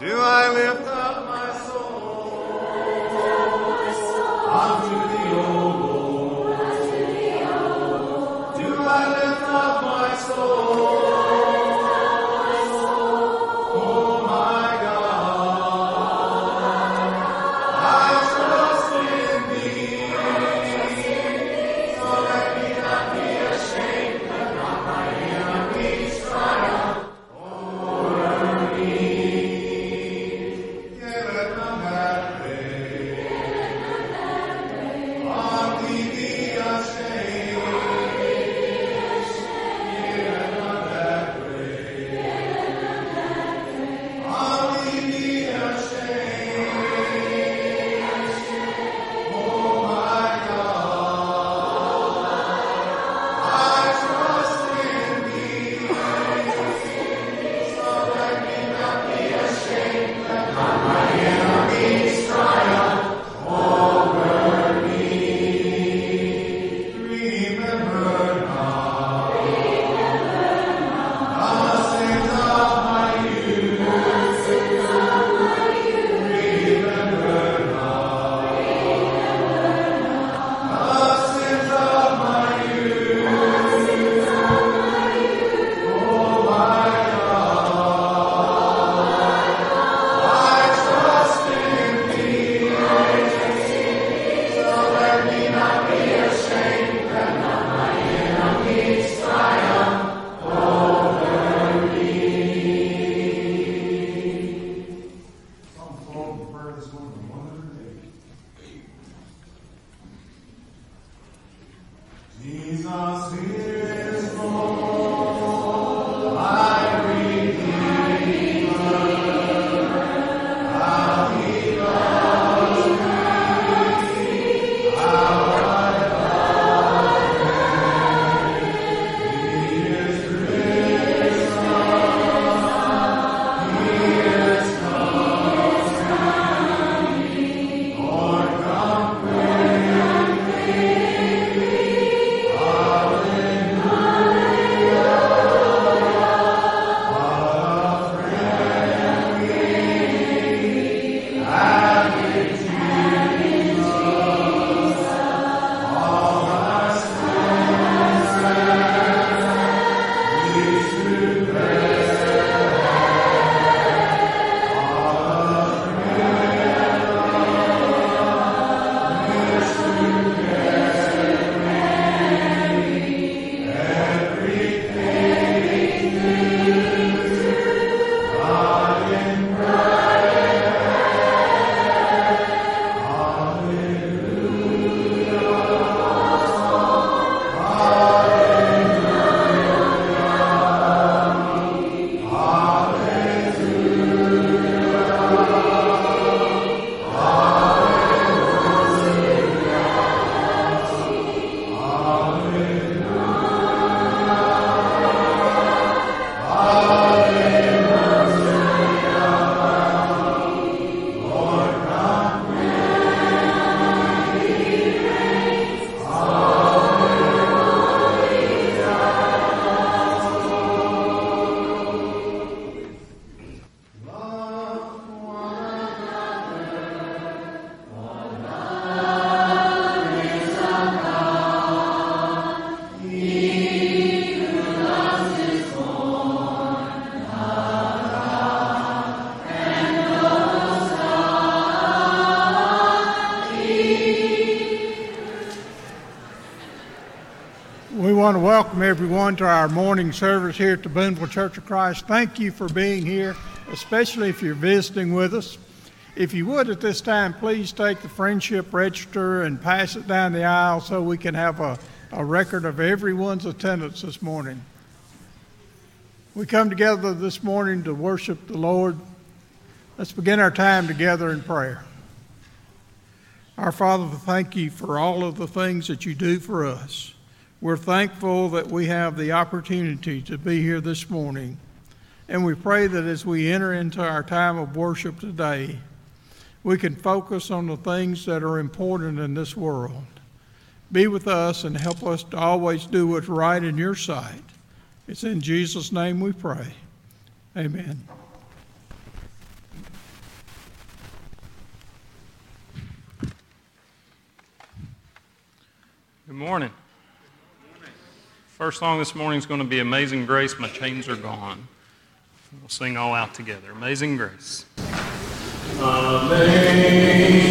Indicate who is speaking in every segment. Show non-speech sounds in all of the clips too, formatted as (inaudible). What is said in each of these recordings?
Speaker 1: Do I lift up my soul
Speaker 2: everyone to our morning service here at the Boonville Church of Christ. Thank you for being here, especially if you're visiting with us. If you would at this time, please take the friendship register and pass it down the aisle so we can have a, a record of everyone's attendance this morning. We come together this morning to worship the Lord. Let's begin our time together in prayer. Our Father, thank you for all of the things that you do for us. We're thankful that we have the opportunity to be here this morning. And we pray that as we enter into our time of worship today, we can focus on the things that are important in this world. Be with us and help us to always do what's right in your sight. It's in Jesus' name we pray. Amen.
Speaker 3: First song this morning is going to be Amazing Grace, My Chains Are Gone. We'll sing all out together. Amazing Grace.
Speaker 1: Amazing.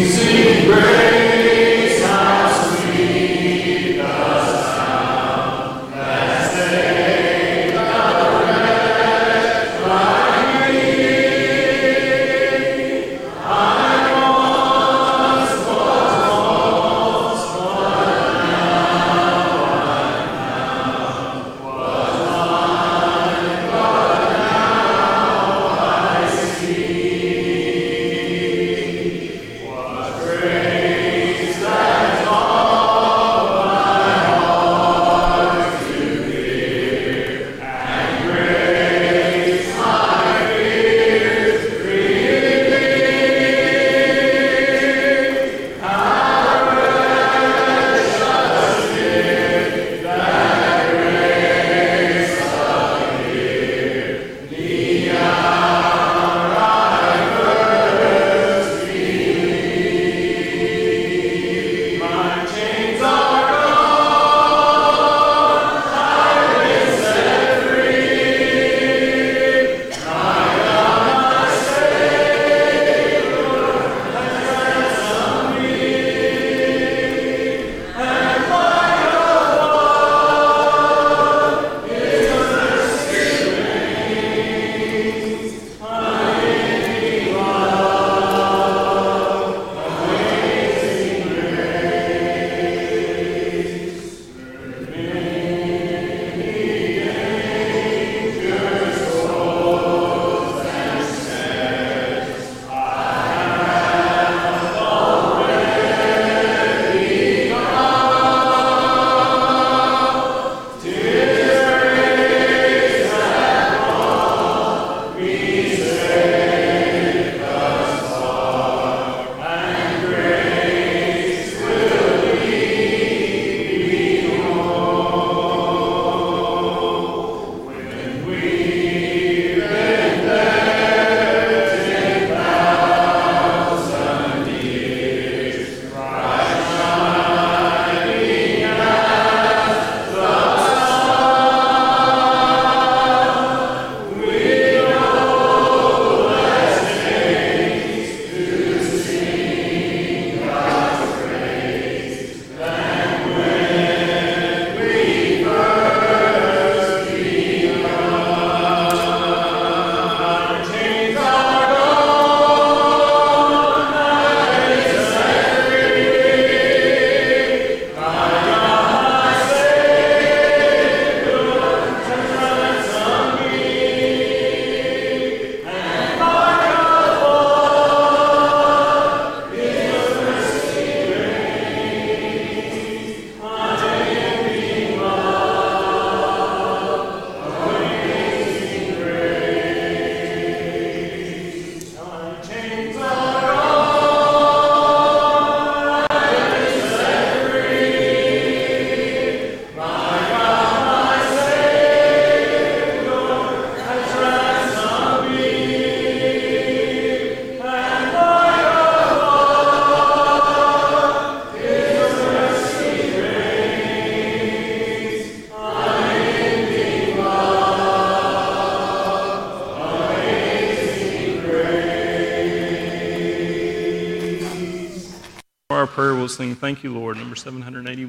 Speaker 3: Thank you, Lord. Number
Speaker 4: 780.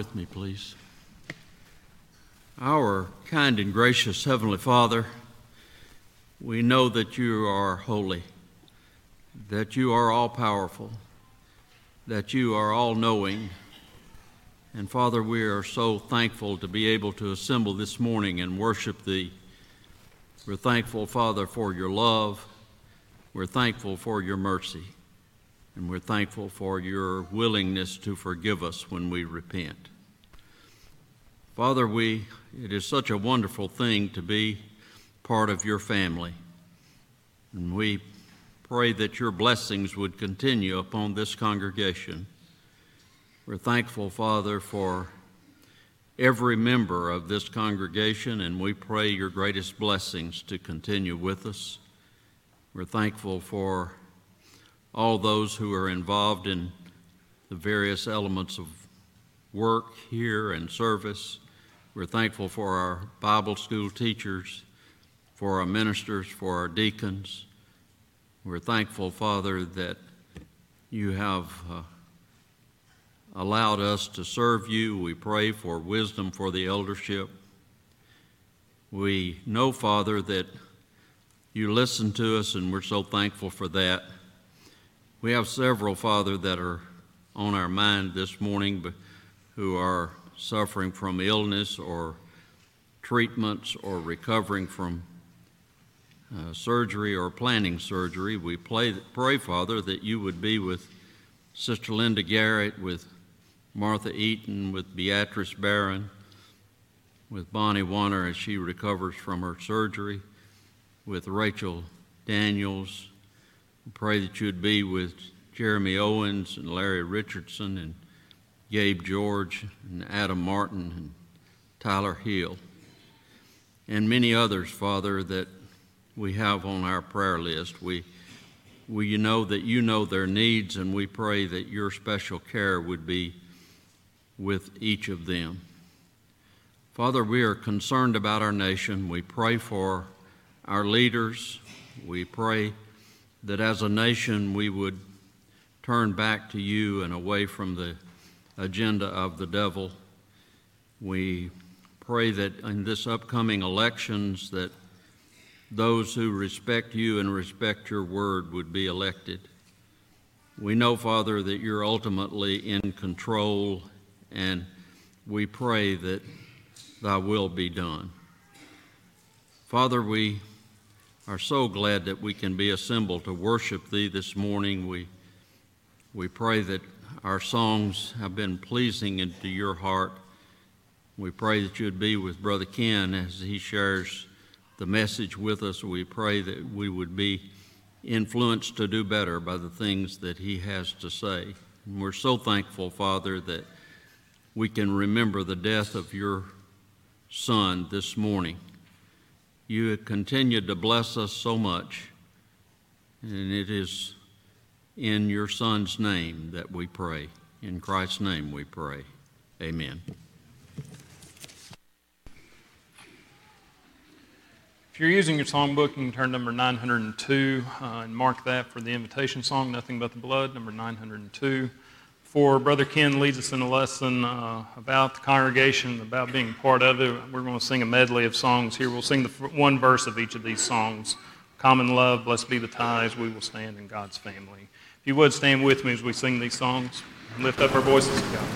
Speaker 4: With me, please? Our kind and gracious Heavenly Father, we know that you are holy, that you are all powerful, that you are all knowing. And Father, we are so thankful to be able to assemble this morning and worship Thee. We're thankful, Father, for your love. We're thankful for your mercy. And we're thankful for your willingness to forgive us when we repent. Father, we, it is such a wonderful thing to be part of your family. And we pray that your blessings would continue upon this congregation. We're thankful, Father, for every member of this congregation, and we pray your greatest blessings to continue with us. We're thankful for all those who are involved in the various elements of work here and service. We're thankful for our Bible school teachers, for our ministers, for our deacons. We're thankful, Father, that you have uh, allowed us to serve you. We pray for wisdom for the eldership. We know, Father, that you listen to us, and we're so thankful for that. We have several, Father, that are on our mind this morning who are suffering from illness or treatments or recovering from uh, surgery or planning surgery. We pray, pray, Father, that you would be with Sister Linda Garrett, with Martha Eaton, with Beatrice Barron, with Bonnie Warner as she recovers from her surgery, with Rachel Daniels, pray that you'd be with Jeremy Owens and Larry Richardson and Gabe George and Adam Martin and Tyler Hill and many others, Father, that we have on our prayer list. We, we know that you know their needs, and we pray that your special care would be with each of them. Father, we are concerned about our nation. We pray for our leaders. We pray that as a nation we would turn back to you and away from the agenda of the devil. We pray that in this upcoming elections that those who respect you and respect your word would be elected. We know, Father, that you're ultimately in control, and we pray that thy will be done. Father, we are so glad that we can be assembled to worship Thee this morning. We, we pray that our songs have been pleasing into your heart. We pray that you would be with Brother Ken as he shares the message with us. We pray that we would be influenced to do better by the things that he has to say. And we're so thankful, Father, that we can remember the death of your Son this morning. You continued to bless us so much, and it is in your Son's name that we pray. In Christ's name we pray. Amen.
Speaker 3: If you're using your songbook, you can turn number 902 uh, and mark that for the invitation song, Nothing But the Blood, number 902 before Brother Ken leads us in a lesson uh, about the congregation, about being part of it, we're going to sing a medley of songs here. We'll sing the one verse of each of these songs. Common love, blessed be the ties, we will stand in God's family. If you would stand with me as we sing these songs, lift up our voices to God.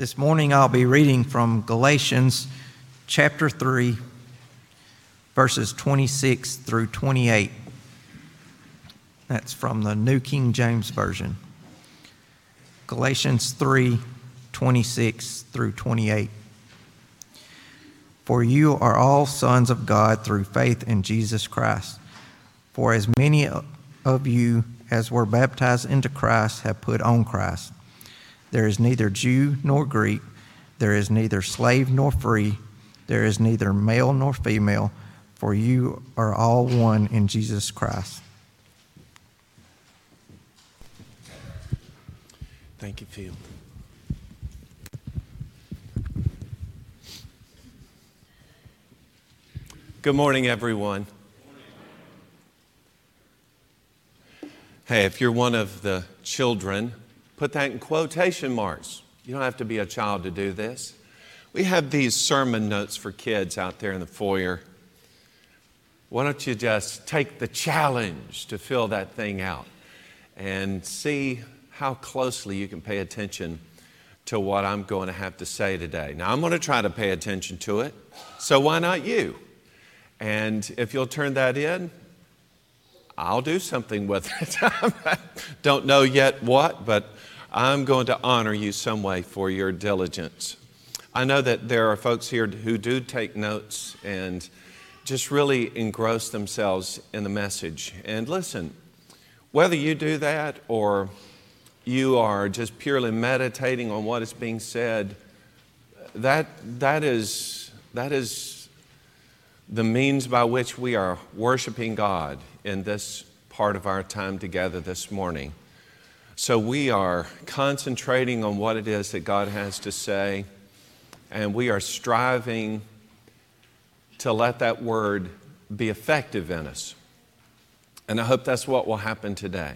Speaker 5: This morning I'll be reading from Galatians chapter 3, verses 26 through 28. That's from the New King James Version. Galatians 3, 26 through 28. For you are all sons of God through faith in Jesus Christ. For as many of you as were baptized into Christ have put on Christ. There is neither Jew nor Greek, there is neither slave nor free, there is neither male nor female, for you are all one in Jesus Christ.
Speaker 1: Thank you, Field. Good morning, everyone. Hey, if you're one of the children, put that in quotation marks. You don't have to be a child to do this. We have these sermon notes for kids out there in the foyer. Why don't you just take the challenge to fill that thing out and see how closely you can pay attention to what I'm going to have to say today. Now, I'm going to try to pay attention to it, so why not you? And if you'll turn that in, I'll do something with it. (laughs) Don't know yet what, but I'm going to honor you some way for your diligence. I know that there are folks here who do take notes and just really engross themselves in the message. And listen, whether you do that or you are just purely meditating on what is being said, that, that, is, that is the means by which we are worshiping God in this part of our time together this morning. So we are concentrating on what it is that God has to say, and we are striving to let that word be effective in us. And I hope that's what will happen today.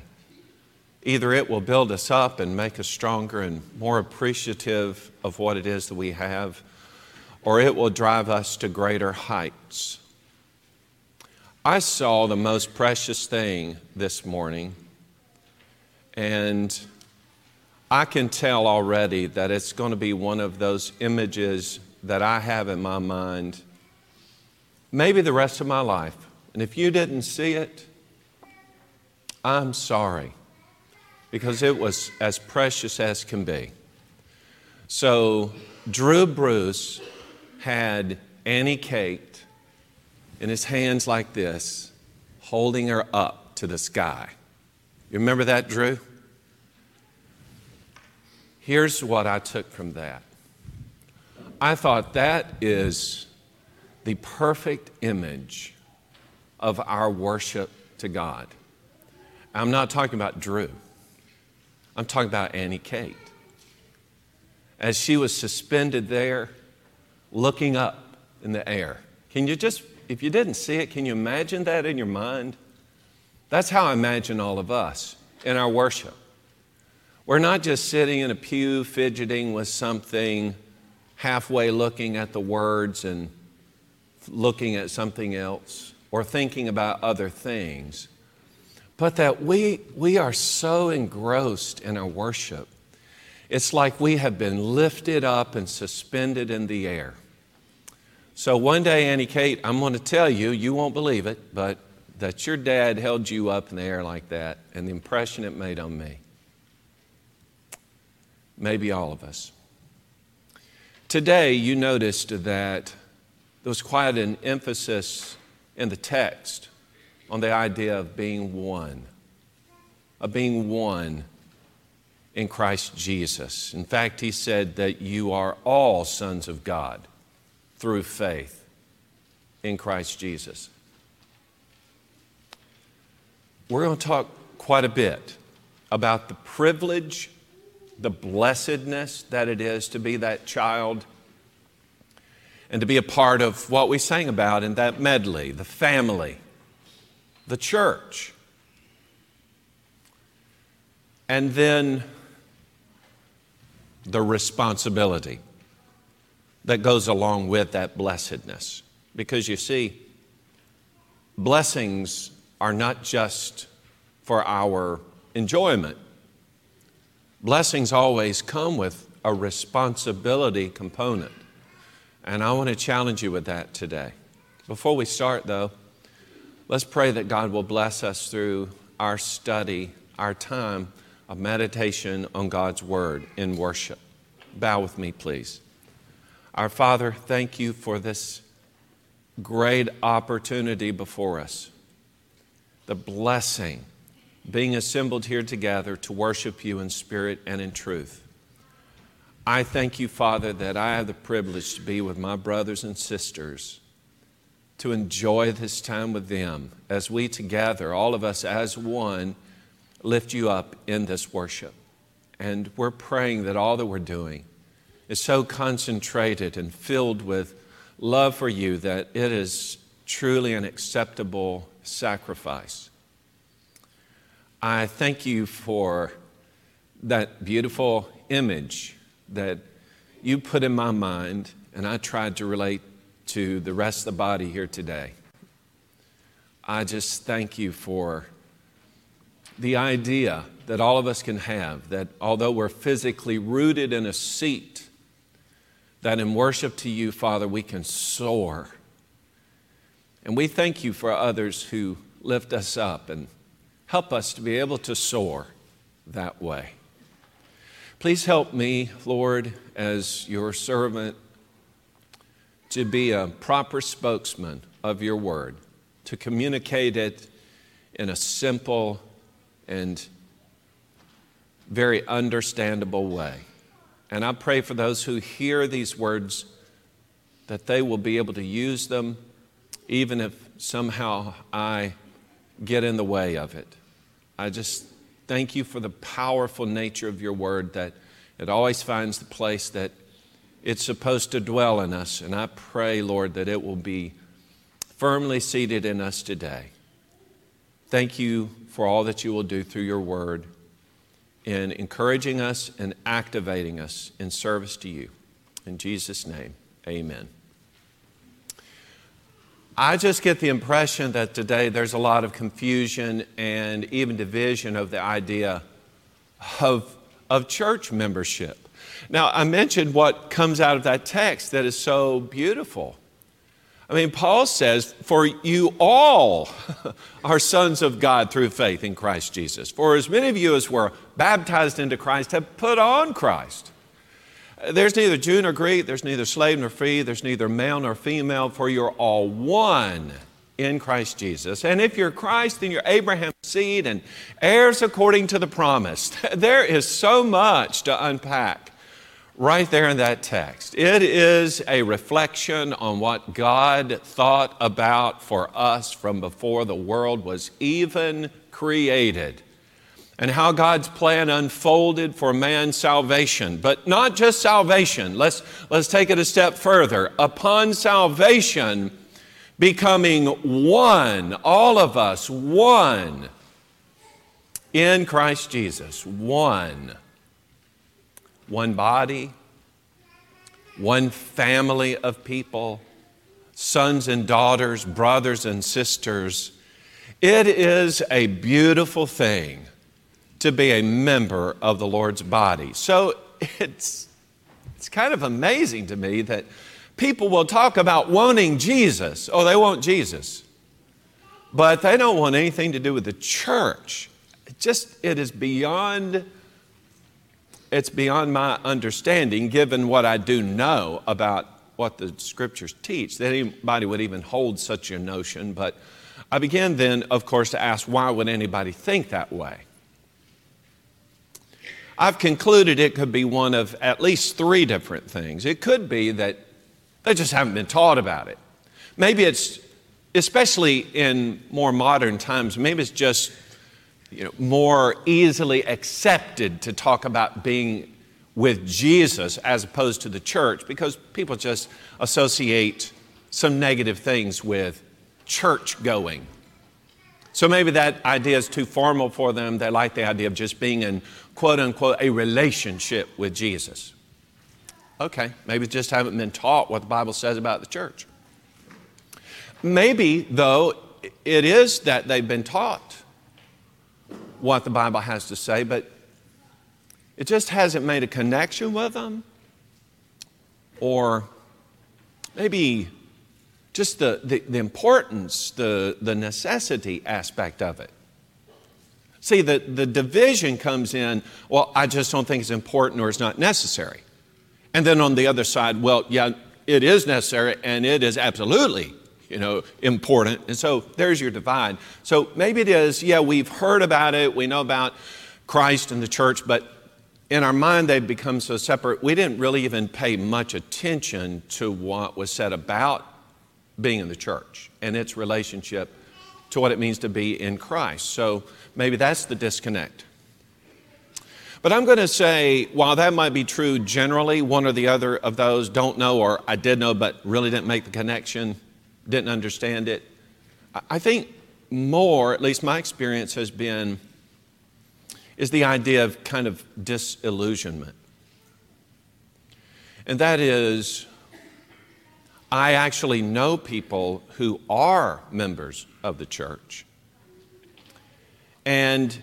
Speaker 1: Either it will build us up and make us stronger and more appreciative of what it is that we have, or it will drive us to greater heights. I saw the most precious thing this morning and I can tell already that it's going to be one of those images that I have in my mind, maybe the rest of my life. And if you didn't see it, I'm sorry, because it was as precious as can be. So, Drew Bruce had Annie Kate in his hands like this, holding her up to the sky. You remember that, Drew? Here's what I took from that. I thought that is the perfect image of our worship to God. I'm not talking about Drew. I'm talking about Annie Kate. As she was suspended there, looking up in the air. Can you just, if you didn't see it, can you imagine that in your mind? That's how I imagine all of us in our worship. We're not just sitting in a pew fidgeting with something, halfway looking at the words and looking at something else or thinking about other things, but that we, we are so engrossed in our worship. It's like we have been lifted up and suspended in the air. So one day, Annie Kate, I'm going to tell you, you won't believe it, but that your dad held you up in the air like that and the impression it made on me. Maybe all of us. Today, you noticed that there was quite an emphasis in the text on the idea of being one, of being one in Christ Jesus. In fact, he said that you are all sons of God through faith in Christ Jesus. We're going to talk quite a bit about the privilege, the blessedness that it is to be that child and to be a part of what we sang about in that medley the family, the church. And then the responsibility that goes along with that blessedness. Because you see, blessings are not just for our enjoyment. Blessings always come with a responsibility component. And I want to challenge you with that today. Before we start, though, let's pray that God will bless us through our study, our time of meditation on God's Word in worship. Bow with me, please. Our Father, thank you for this great opportunity before us. The blessing being assembled here together to worship you in spirit and in truth. I thank you, Father, that I have the privilege to be with my brothers and sisters, to enjoy this time with them as we together, all of us as one, lift you up in this worship. And we're praying that all that we're doing is so concentrated and filled with love for you that it is truly an acceptable sacrifice. I thank you for that beautiful image that you put in my mind, and I tried to relate to the rest of the body here today. I just thank you for the idea that all of us can have that although we're physically rooted in a seat, that in worship to you, Father, we can soar. And we thank you for others who lift us up and help us to be able to soar that way. Please help me, Lord, as your servant, to be a proper spokesman of your word, to communicate it in a simple and very understandable way. And I pray for those who hear these words that they will be able to use them even if somehow I get in the way of it. I just thank you for the powerful nature of your word that it always finds the place that it's supposed to dwell in us. And I pray, Lord, that it will be firmly seated in us today. Thank you for all that you will do through your word in encouraging us and activating us in service to you. In Jesus' name, amen. I just get the impression that today there's a lot of confusion and even division of the idea of, of church membership. Now, I mentioned what comes out of that text that is so beautiful. I mean, Paul says, For you all (laughs) are sons of God through faith in Christ Jesus. For as many of you as were baptized into Christ have put on Christ. There's neither Jew nor Greek, there's neither slave nor free, there's neither male nor female, for you're all one in Christ Jesus. And if you're Christ, then you're Abraham's seed and heirs according to the promise. (laughs) There is so much to unpack right there in that text. It is a reflection on what God thought about for us from before the world was even created and how God's plan unfolded for man's salvation. But not just salvation, let's, let's take it a step further. Upon salvation, becoming one, all of us, one in Christ Jesus, one. One body, one family of people, sons and daughters, brothers and sisters. It is a beautiful thing to be a member of the Lord's body. So it's, it's kind of amazing to me that people will talk about wanting Jesus. Oh, they want Jesus. But they don't want anything to do with the church. It just, it is beyond, it's beyond my understanding, given what I do know about what the scriptures teach, that anybody would even hold such a notion. But I began then, of course, to ask why would anybody think that way? I've concluded it could be one of at least three different things. It could be that they just haven't been taught about it. Maybe it's, especially in more modern times, maybe it's just you know, more easily accepted to talk about being with Jesus as opposed to the church because people just associate some negative things with church going. So maybe that idea is too formal for them. They like the idea of just being in quote unquote a relationship with Jesus. Okay, maybe just haven't been taught what the Bible says about the church. Maybe, though, it is that they've been taught what the Bible has to say, but it just hasn't made a connection with them, or maybe just the, the, the, importance, the, the necessity aspect of it. See, the, the division comes in, well, I just don't think it's important or it's not necessary. And then on the other side, well, yeah, it is necessary and it is absolutely you know, important. And so there's your divide. So maybe it is, yeah, we've heard about it, we know about Christ and the church, but in our mind they've become so separate, we didn't really even pay much attention to what was said about being in the church and its relationship to what it means to be in Christ. So maybe that's the disconnect. But I'm going to say, while that might be true generally, one or the other of those don't know, or I did know but really didn't make the connection, didn't understand it. I think more, at least my experience has been, is the idea of kind of disillusionment. And that is, I actually know people who are members of the church. And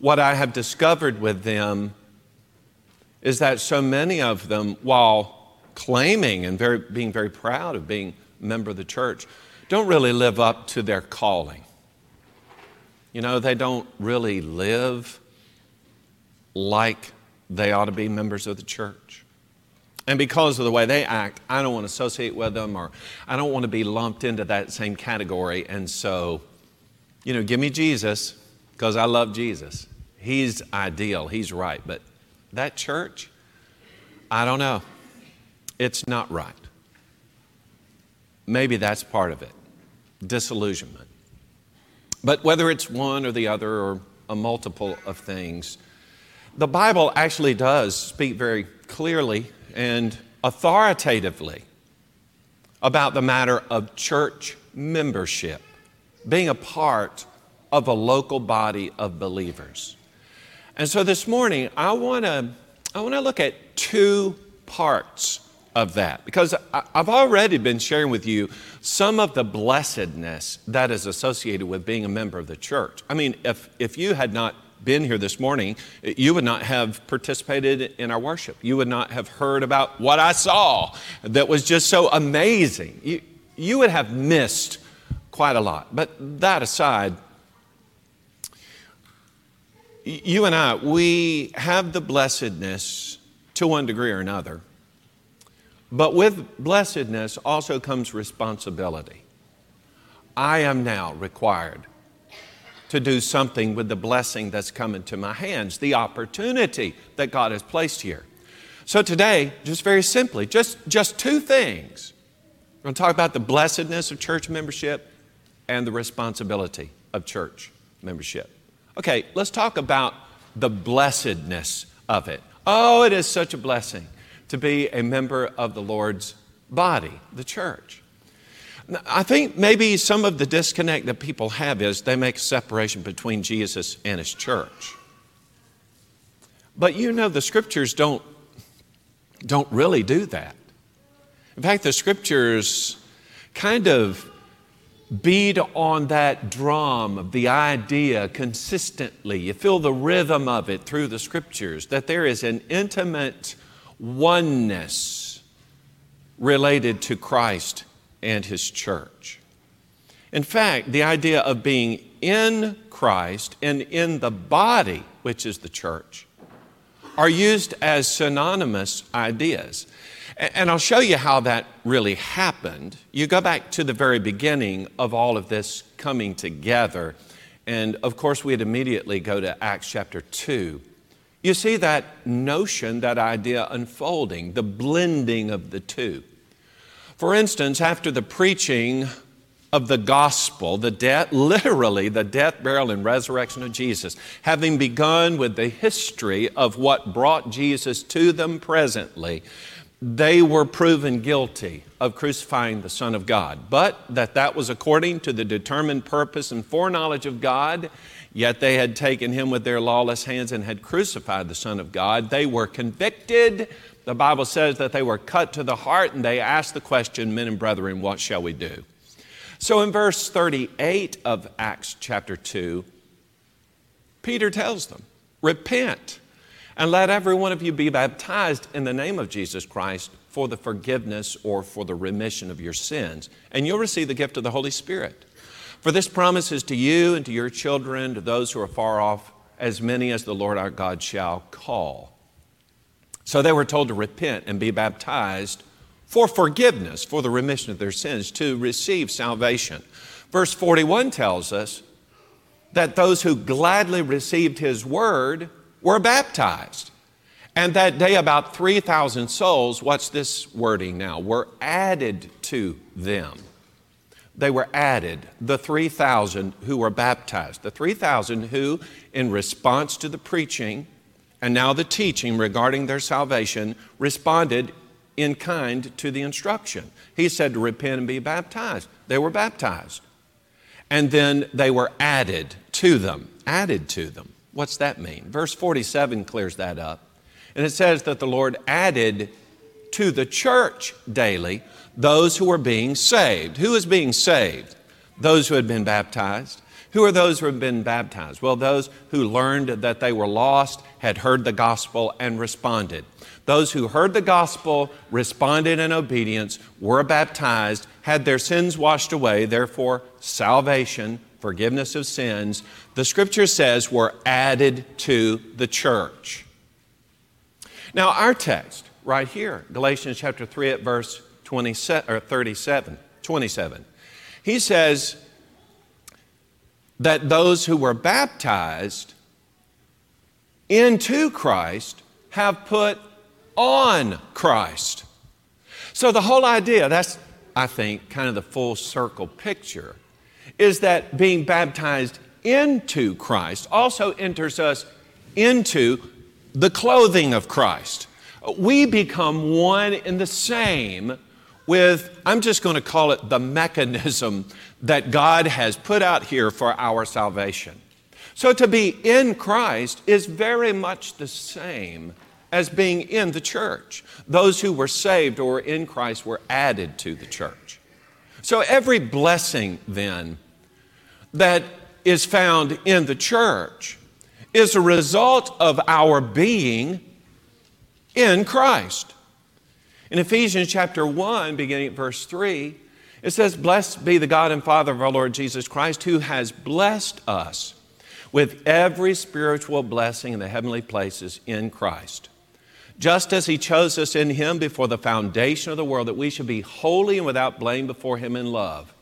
Speaker 1: what I have discovered with them is that so many of them, while claiming and very, being very proud of being a member of the church don't really live up to their calling. You know, they don't really live like they ought to be members of the church. And because of the way they act, I don't want to associate with them or I don't want to be lumped into that same category. And so, you know, give me Jesus because I love Jesus. He's ideal, He's right. But that church, I don't know. It's not right. Maybe that's part of it disillusionment. But whether it's one or the other or a multiple of things, the Bible actually does speak very clearly and authoritatively about the matter of church membership, being a part of a local body of believers. And so this morning, I want to I want to look at two parts of that because I've already been sharing with you some of the blessedness that is associated with being a member of the church. I mean, if, if you had not been here this morning, you would not have participated in our worship. You would not have heard about what I saw that was just so amazing. You, you would have missed quite a lot. But that aside, you and I, we have the blessedness to one degree or another but with blessedness also comes responsibility. I am now required to do something with the blessing that's come into my hands, the opportunity that God has placed here. So today, just very simply, just, just two things. We're going to talk about the blessedness of church membership and the responsibility of church membership. Okay, let's talk about the blessedness of it. Oh, it is such a blessing to be a member of the Lord's body, the church. I think maybe some of the disconnect that people have is they make a separation between Jesus and his church. But you know, the scriptures don't, don't really do that. In fact, the scriptures kind of beat on that drum of the idea consistently. You feel the rhythm of it through the scriptures that there is an intimate oneness related to Christ and His church. In fact, the idea of being in Christ and in the body, which is the church, are used as synonymous ideas. And I'll show you how that really happened. You go back to the very beginning of all of this coming together. And of course, we'd immediately go to Acts chapter 2. You see that notion, that idea unfolding, the blending of the two. For instance, after the preaching of the gospel, the death, (laughs) literally the death, burial, and resurrection of Jesus, having begun with the history of what brought Jesus to them presently, they were proven guilty of crucifying the Son of God, but that that was according to the determined purpose and foreknowledge of God Yet they had taken him with their lawless hands and had crucified the Son of God. They were convicted. The Bible says that they were cut to the heart and they asked the question, Men and brethren, what shall we do? So in verse 38 of Acts chapter 2, Peter tells them, Repent And let every one of you be baptized in the name of Jesus Christ for the forgiveness or for the remission of your sins. And you'll receive the gift of the Holy Spirit. For this promise is to you and to your children, to those who are far off, as many as the Lord our God shall call. So they were told to repent and be baptized for forgiveness, for the remission of their sins, to receive salvation. Verse 41 tells us that those who gladly received his word were baptized. And that day, about 3,000 souls, what's this wording now, were added to them. They were added, the 3,000 who were baptized, the 3,000 who, in response to the preaching and now the teaching regarding their salvation, responded in kind to the instruction. He said to repent and be baptized. They were baptized. And then they were added to them. Added to them. What's that mean? Verse 47 clears that up. And it says that the Lord added to the church daily those who were being saved. Who is being saved? Those who had been baptized. Who are those who have been baptized? Well, those who learned that they were lost, had heard the gospel, and responded. Those who heard the gospel, responded in obedience, were baptized, had their sins washed away, therefore, salvation, forgiveness of sins, the scripture says were added to the church. Now, our text right here, Galatians chapter 3 at verse 27, or 37, 27, he says, that those who were baptized into Christ have put on Christ. So the whole idea, that's, I think, kind of the full circle picture, is that being baptized into Christ also enters us into the clothing of Christ. We become one in the same with, I'm just going to call it the mechanism that God has put out here for our salvation. So to be in Christ is very much the same as being in the church. Those who were saved or were in Christ were added to the church. So every blessing then that is found in the church is a result of our being in Christ. In Ephesians chapter 1, beginning at verse 3, it says, Blessed be the God and Father of our Lord Jesus Christ, who has blessed us with every spiritual blessing in the heavenly places in Christ. Just as He chose us in Him before the foundation of the world, that we should be holy and without blame before Him in love,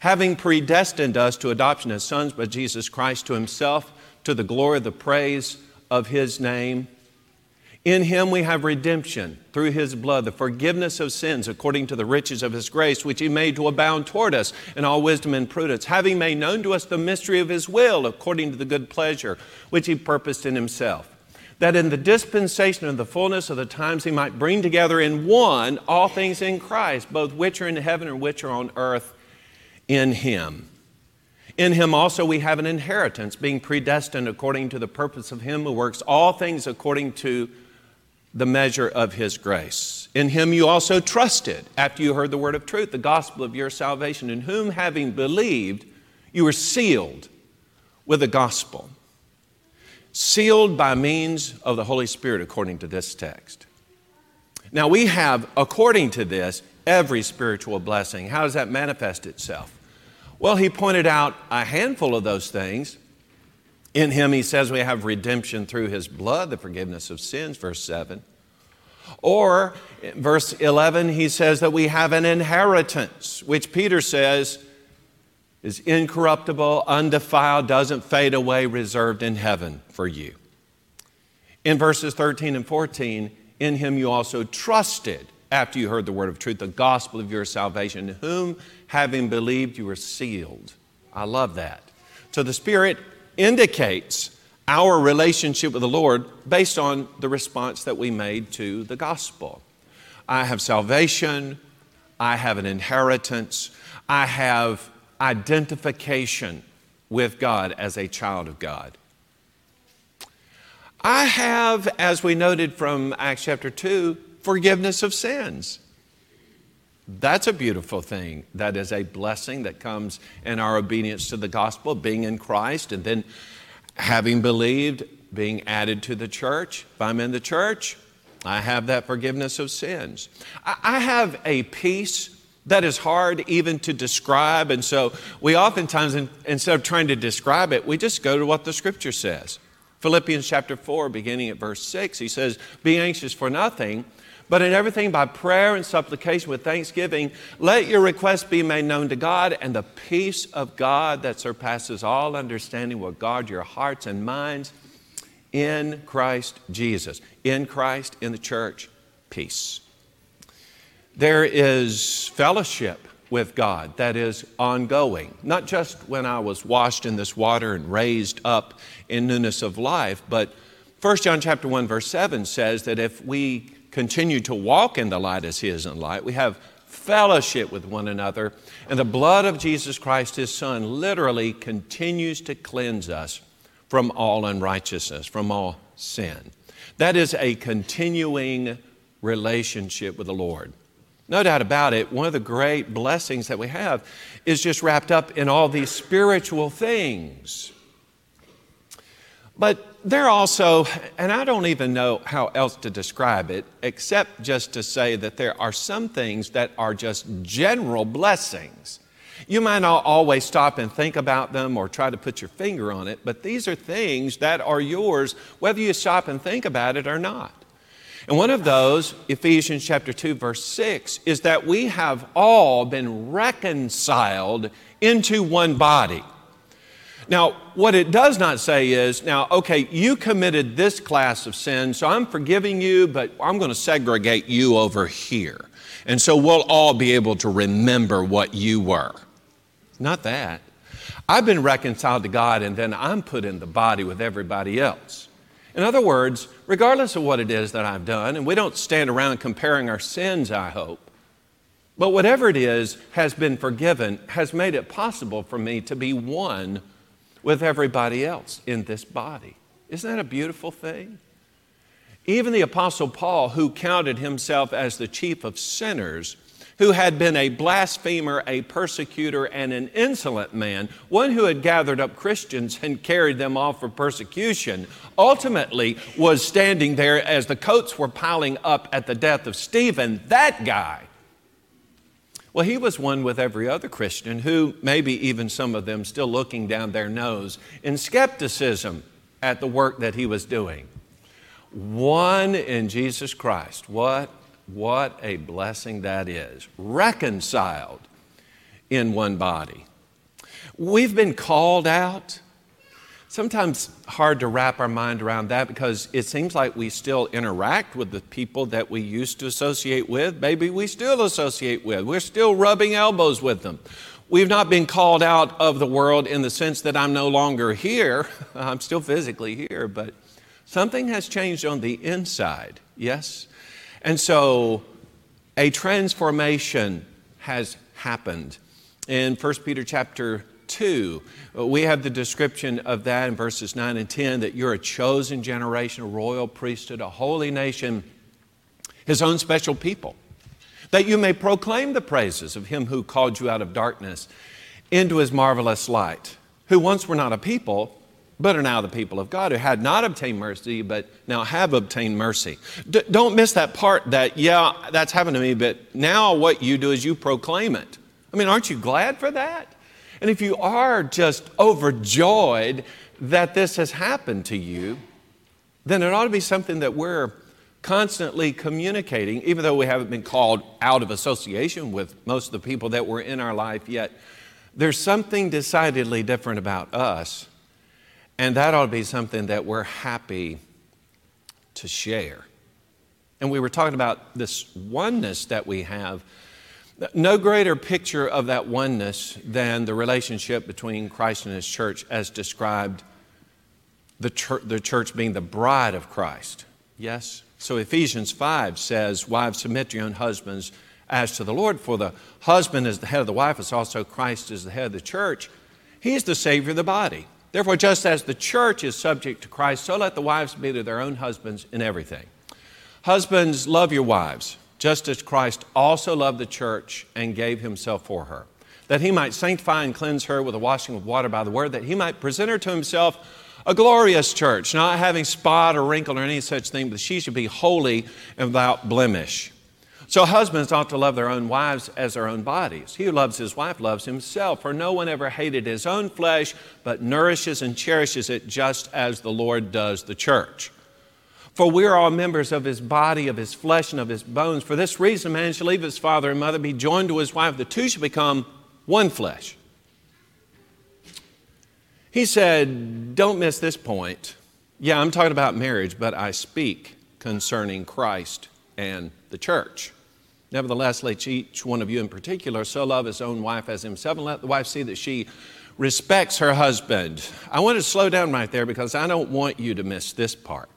Speaker 1: having predestined us to adoption as sons by Jesus Christ to Himself, to the glory of the praise of His name in him we have redemption through his blood, the forgiveness of sins according to the riches of his grace, which he made to abound toward us in all wisdom and prudence, having made known to us the mystery of his will according to the good pleasure which he purposed in himself. That in the dispensation of the fullness of the times he might bring together in one all things in Christ, both which are in heaven and which are on earth in him. In him also we have an inheritance, being predestined according to the purpose of him who works all things according to the measure of his grace. In him you also trusted after you heard the word of truth, the gospel of your salvation, in whom having believed, you were sealed with the gospel. Sealed by means of the Holy Spirit, according to this text. Now we have, according to this, every spiritual blessing. How does that manifest itself? Well, he pointed out a handful of those things in him, he says, we have redemption through his blood, the forgiveness of sins, verse 7. Or, verse 11, he says that we have an inheritance, which Peter says is incorruptible, undefiled, doesn't fade away, reserved in heaven for you. In verses 13 and 14, in him you also trusted after you heard the word of truth, the gospel of your salvation, whom, having believed, you were sealed. I love that. So the Spirit indicates our relationship with the Lord based on the response that we made to the gospel. I have salvation, I have an inheritance, I have identification with God as a child of God. I have, as we noted from Acts chapter 2, forgiveness of sins. That's a beautiful thing. That is a blessing that comes in our obedience to the gospel, being in Christ, and then having believed, being added to the church. If I'm in the church, I have that forgiveness of sins. I have a peace that is hard even to describe, and so we oftentimes, instead of trying to describe it, we just go to what the scripture says. Philippians chapter 4, beginning at verse 6, he says, Be anxious for nothing, but in everything by prayer and supplication with thanksgiving, let your requests be made known to God, and the peace of God that surpasses all understanding will guard your hearts and minds in Christ Jesus. In Christ, in the church, peace. There is fellowship with God that is ongoing, not just when I was washed in this water and raised up in newness of life, but 1 John chapter 1 verse 7 says that if we continue to walk in the light as he is in light, we have fellowship with one another, and the blood of Jesus Christ his son literally continues to cleanse us from all unrighteousness, from all sin. That is a continuing relationship with the Lord. No doubt about it, one of the great blessings that we have is just wrapped up in all these spiritual things. But there also, and I don't even know how else to describe it, except just to say that there are some things that are just general blessings. You might not always stop and think about them or try to put your finger on it, but these are things that are yours whether you stop and think about it or not. And one of those, Ephesians chapter 2 verse 6, is that we have all been reconciled into one body. Now, what it does not say is, now, okay, you committed this class of sin, so I'm forgiving you, but I'm going to segregate you over here. And so we'll all be able to remember what you were. Not that. I've been reconciled to God, and then I'm put in the body with everybody else. In other words, regardless of what it is that I've done, and we don't stand around comparing our sins, I hope, but whatever it is has been forgiven, has made it possible for me to be one with everybody else in this body. Isn't that a beautiful thing? Even the Apostle Paul, who counted himself as the chief of sinners, who had been a blasphemer, a persecutor, and an insolent man, one who had gathered up Christians and carried them off for persecution, ultimately was standing there as the coats were piling up at the death of Stephen. That guy. Well, he was one with every other Christian who, maybe even some of them, still looking down their nose in skepticism at the work that he was doing. One in Jesus Christ. What what a blessing that is. Reconciled in one body. We've been called out. Sometimes hard to wrap our mind around that because it seems like we still interact with the people that we used to associate with. Maybe we still associate with. We're still rubbing elbows with them. We've not been called out of the world in the sense that I'm no longer here. (laughs) I'm still physically here, but something has changed on the inside. Yes? And so a transformation has happened. In 1 Peter chapter 2, uh, we have the description of that in verses 9 and 10 that you're a chosen generation, a royal priesthood, a holy nation, his own special people, that you may proclaim the praises of him who called you out of darkness into his marvelous light, who once were not a people but are now the people of God who had not obtained mercy, but now have obtained mercy. D- don't miss that part that, yeah, that's happened to me, but now what you do is you proclaim it. I mean, aren't you glad for that? And if you are just overjoyed that this has happened to you, then it ought to be something that we're constantly communicating, even though we haven't been called out of association with most of the people that were in our life yet. There's something decidedly different about us and that ought to be something that we're happy to share. And we were talking about this oneness that we have. No greater picture of that oneness than the relationship between Christ and His church as described the church, the church being the bride of Christ. Yes? So Ephesians 5 says, Wives, submit to your own husbands as to the Lord, for the husband is the head of the wife, as also Christ is the head of the church. He is the Savior of the body. Therefore, just as the church is subject to Christ, so let the wives be to their own husbands in everything. Husbands, love your wives, just as Christ also loved the church and gave himself for her, that he might sanctify and cleanse her with the washing of water by the word, that he might present her to himself A glorious church, not having spot or wrinkle or any such thing, but she should be holy and without blemish. So husbands ought to love their own wives as their own bodies. He who loves his wife loves himself, for no one ever hated his own flesh, but nourishes and cherishes it just as the Lord does the church. For we are all members of his body, of his flesh, and of his bones. For this reason, man shall leave his father and mother, be joined to his wife, the two shall become one flesh. He said, Don't miss this point. Yeah, I'm talking about marriage, but I speak concerning Christ and the church. Nevertheless, let each one of you in particular so love his own wife as himself, and let the wife see that she respects her husband. I want to slow down right there because I don't want you to miss this part.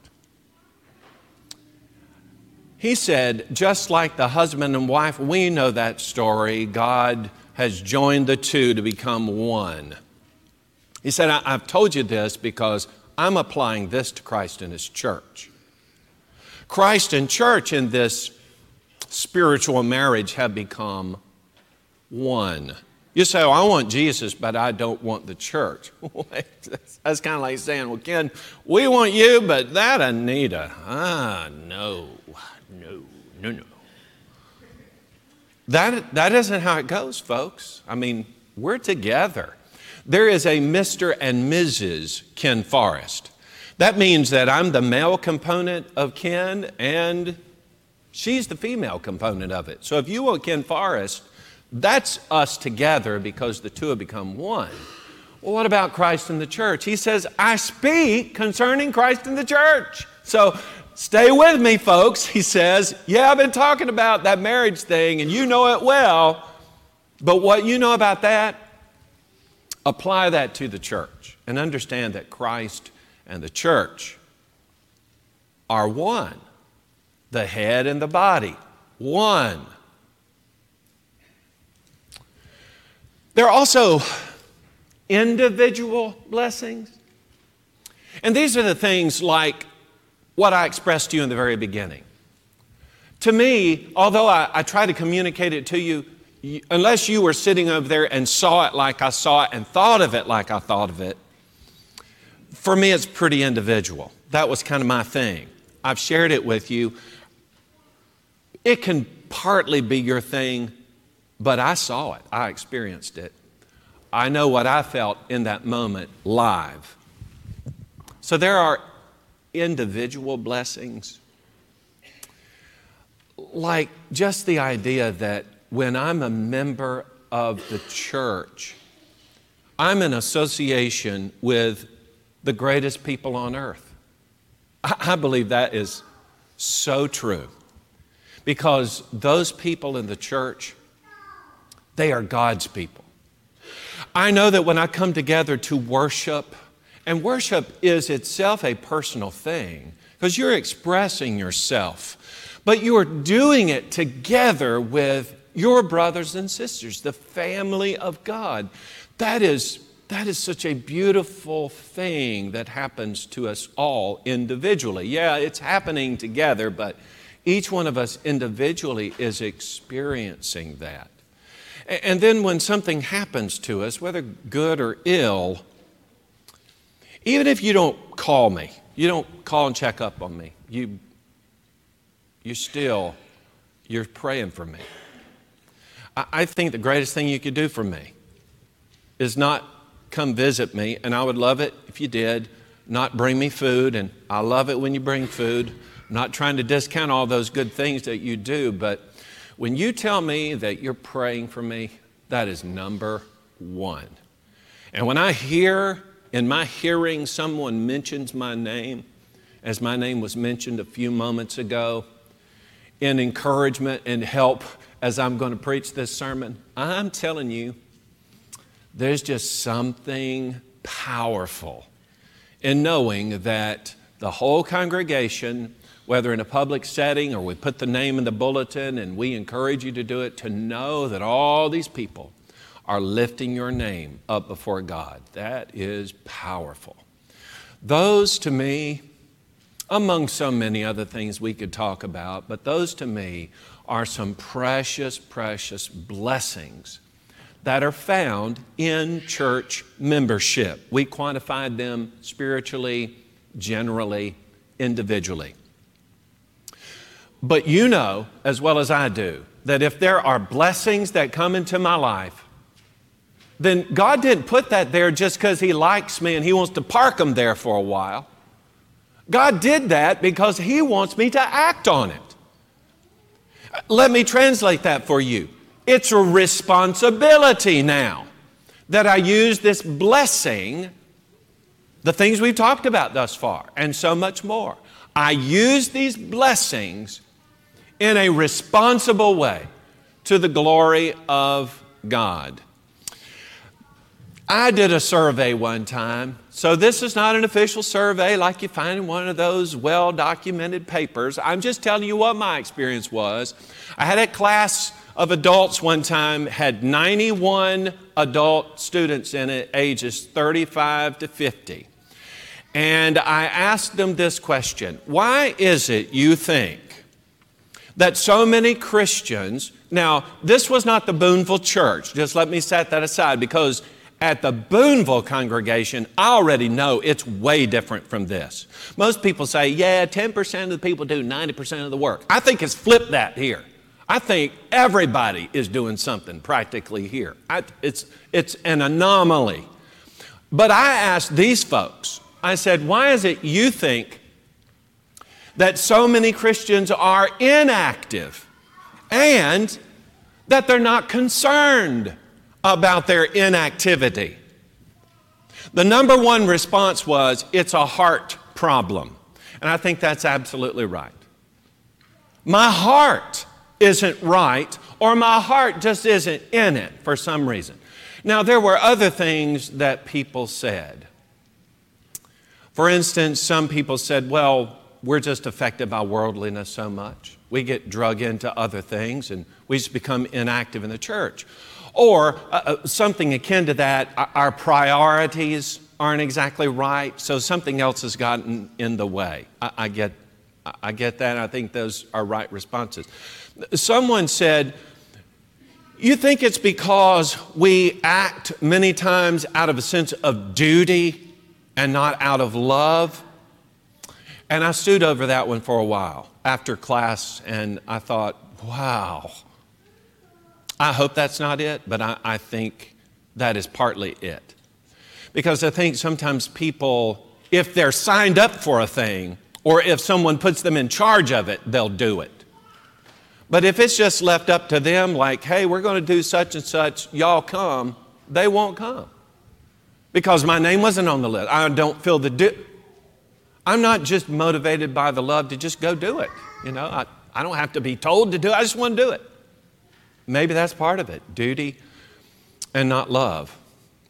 Speaker 1: He said, just like the husband and wife, we know that story. God has joined the two to become one. He said, I've told you this because I'm applying this to Christ and His church. Christ and church in this spiritual marriage have become one. You say, I want Jesus, but I don't want the church. (laughs) That's kind of like saying, well, Ken, we want you, but that Anita, ah, no, no, no. That, that isn't how it goes, folks. I mean, we're together. There is a Mr. and Mrs. Ken Forrest. That means that I'm the male component of Ken and She's the female component of it. So if you want Ken Forrest, that's us together because the two have become one. Well, what about Christ and the church? He says, I speak concerning Christ and the church. So stay with me, folks. He says, Yeah, I've been talking about that marriage thing and you know it well, but what you know about that, apply that to the church and understand that Christ and the church are one the head and the body. One. There are also individual blessings. And these are the things like what I expressed to you in the very beginning. To me, although I, I try to communicate it to you, unless you were sitting over there and saw it like I saw it and thought of it like I thought of it, for me it's pretty individual. That was kind of my thing. I've shared it with you. It can partly be your thing, but I saw it, I experienced it. I know what I felt in that moment live. So there are individual blessings, like just the idea that when I'm a member of the church, I'm in association with the greatest people on earth. I, believe that is so true because those people in the church, they are God's people. I know that when I come together to worship, and worship is itself a personal thing because you're expressing yourself, but you are doing it together with your brothers and sisters, the family of God. That is, that is such a beautiful thing that happens to us all individually. Yeah, it's happening together, but each one of us individually is experiencing that. And then when something happens to us, whether good or ill, even if you don't call me, you don't call and check up on me, you, you still, you're praying for me. I think the greatest thing you could do for me is not come visit me, and I would love it if you did, not bring me food, and I love it when you bring food I'm not trying to discount all those good things that you do, but when you tell me that you're praying for me, that is number one. And when I hear in my hearing someone mentions my name, as my name was mentioned a few moments ago, in encouragement and help as I'm going to preach this sermon, I'm telling you, there's just something powerful in knowing that the whole congregation whether in a public setting or we put the name in the bulletin and we encourage you to do it, to know that all these people are lifting your name up before God. That is powerful. Those to me, among so many other things we could talk about, but those to me are some precious, precious blessings
Speaker 6: that are found in church membership. We quantified them spiritually, generally, individually. But you know, as well as I do, that if there are blessings that come into my life, then God didn't put that there just because He likes me and He wants to park them there for a while. God did that because He wants me to act on it. Let me translate that for you. It's a responsibility now that I use this blessing, the things we've talked about thus far, and so much more. I use these blessings in a responsible way to the glory of God. I did a survey one time. So, this is not an official survey like you find in one of those well documented papers. I'm just telling you what my experience was. I had a class of adults one time, had 91 adult students in it, ages 35 to 50. And I asked them this question Why is it you think that so many Christians, now, this was not the Boonville church, just let me set that aside because at the Boonville congregation, I already know it's way different from this. Most people say, yeah, 10% of the people do 90% of the work. I think it's flipped that here. I think everybody is doing something practically here. I, it's, it's an anomaly. But I asked these folks, I said, why is it you think that so many Christians are inactive and that they're not concerned about their inactivity. The number one response was, it's a heart problem. And I think that's absolutely right. My heart isn't right, or my heart just isn't in it for some reason. Now, there were other things that people said. For instance, some people said, well, we're just affected by worldliness so much. We get drug into other things and we just become inactive in the church. Or uh, uh, something akin to that, our priorities aren't exactly right, so something else has gotten in the way. I, I get, I get that, I think those are right responses. Someone said, You think it's because we act many times out of a sense of duty and not out of love? And I stewed over that one for a while after class, and I thought, wow, I hope that's not it, but I, I think that is partly it. Because I think sometimes people, if they're signed up for a thing, or if someone puts them in charge of it, they'll do it. But if it's just left up to them, like, hey, we're going to do such and such, y'all come, they won't come. Because my name wasn't on the list. I don't feel the. Di- I'm not just motivated by the love to just go do it. You know, I, I don't have to be told to do it, I just want to do it. Maybe that's part of it duty and not love.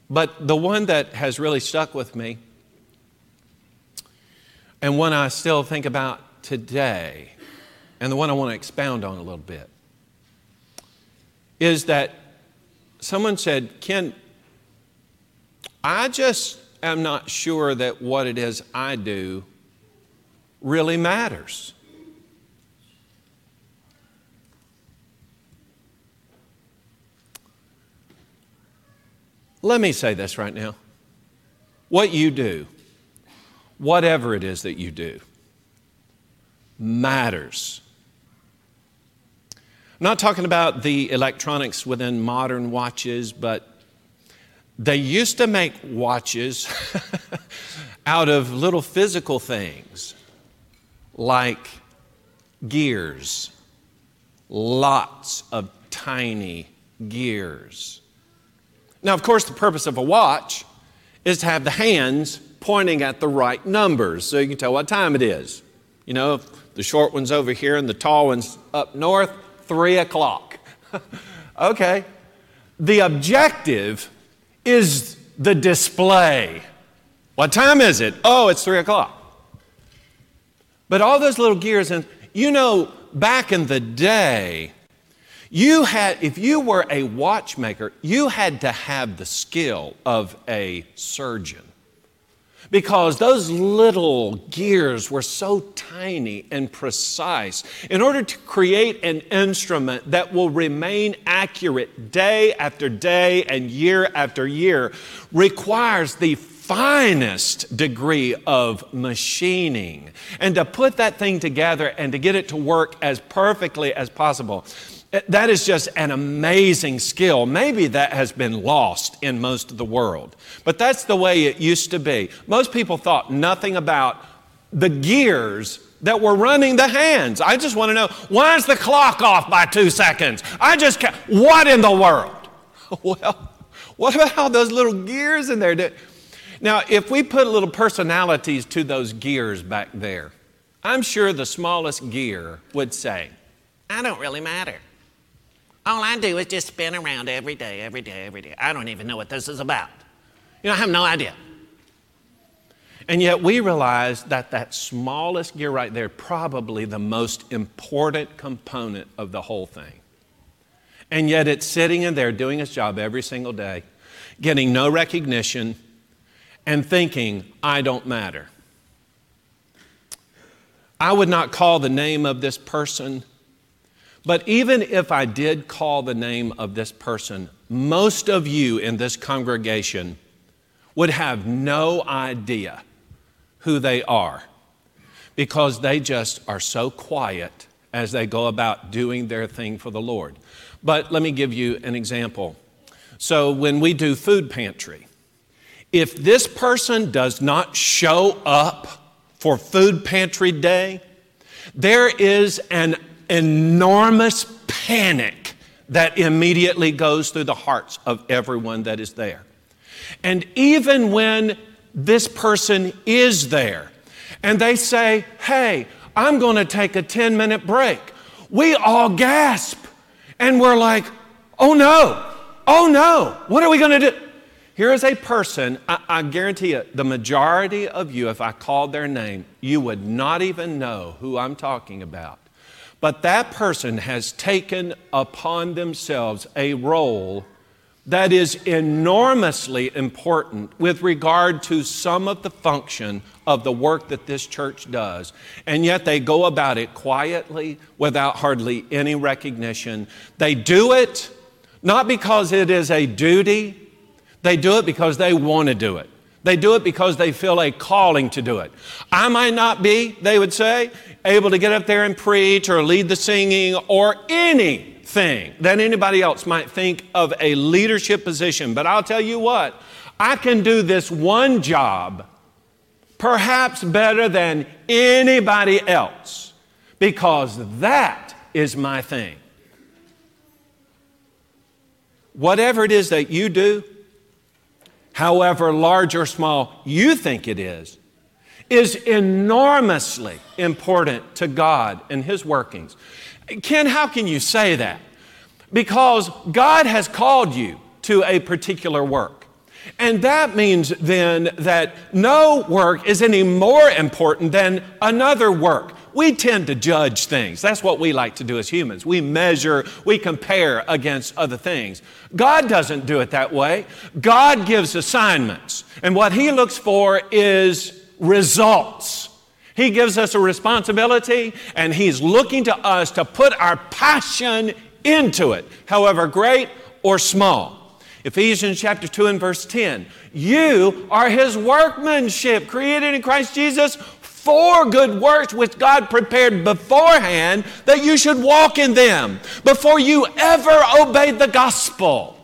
Speaker 6: But the one that has really stuck with me, and one I still think about today, and the one I want to expound on a little bit, is that someone said, Ken, I just am not sure that what it is I do really matters. Let me say this right now. What you do, whatever it is that you do, matters. I'm not talking about the electronics within modern watches, but they used to make watches (laughs) out of little physical things like gears, lots of tiny gears. Now, of course, the purpose of a watch is to have the hands pointing at the right numbers so you can tell what time it is. You know, the short one's over here and the tall one's up north, three o'clock. (laughs) okay. The objective is the display. What time is it? Oh, it's three o'clock. But all those little gears, and you know, back in the day, you had, if you were a watchmaker, you had to have the skill of a surgeon. because those little gears were so tiny and precise. In order to create an instrument that will remain accurate day after day and year after year requires the finest degree of machining. And to put that thing together and to get it to work as perfectly as possible that is just an amazing skill. Maybe that has been lost in most of the world, but that's the way it used to be. Most people thought nothing about the gears that were running the hands. I just want to know why is the clock off by two seconds? I just can't. What in the world? (laughs) Well, what about all those little gears in there? Now, if we put little personalities to those gears back there, I'm sure the smallest gear would say, I don't really matter. All I do is just spin around every day, every day, every day. I don't even know what this is about. You know, I have no idea. And yet we realize that that smallest gear right there, probably the most important component of the whole thing. And yet it's sitting in there doing its job every single day, getting no recognition, and thinking, I don't matter. I would not call the name of this person but even if I did call the name of this person, most of you in this congregation would have no idea who they are because they just are so quiet as they go about doing their thing for the Lord. But let me give you an example. So, when we do food pantry, if this person does not show up for food pantry day, there is an enormous panic that immediately goes through the hearts of everyone that is there. And even when this person is there and they say, Hey, I'm going to take a 10 minute break, we all gasp and we're like, Oh no, oh no, what are we going to do? Here is a person, I, I, guarantee you, the majority of you, if I called their name, you would not even know who I'm talking about. But that person has taken upon themselves a role that is enormously important with regard to some of the function of the work that this church does. And yet they go about it quietly without hardly any recognition. They do it not because it is a duty, they do it because they want to do it. They do it because they feel a calling to do it. I might not be, they would say, able to get up there and preach or lead the singing or anything that anybody else might think of a leadership position. But I'll tell you what, I can do this one job perhaps better than anybody else because that is my thing. Whatever it is that you do, however large or small you think it is, is enormously important to God and His workings. Ken, how can you say that? Because God has called you to a particular work. And that means then that no work is any more important than another work. We tend to judge things. That's what we like to do as humans. We measure, we compare against other things. God doesn't do it that way. God gives assignments. And what He looks for is results. He gives us a responsibility and He's looking to us to put our passion into it, however great or small. Ephesians chapter 2 and verse 10. You are His workmanship, created in Christ Jesus for good works which God prepared beforehand that you should walk in them before you ever obeyed the gospel.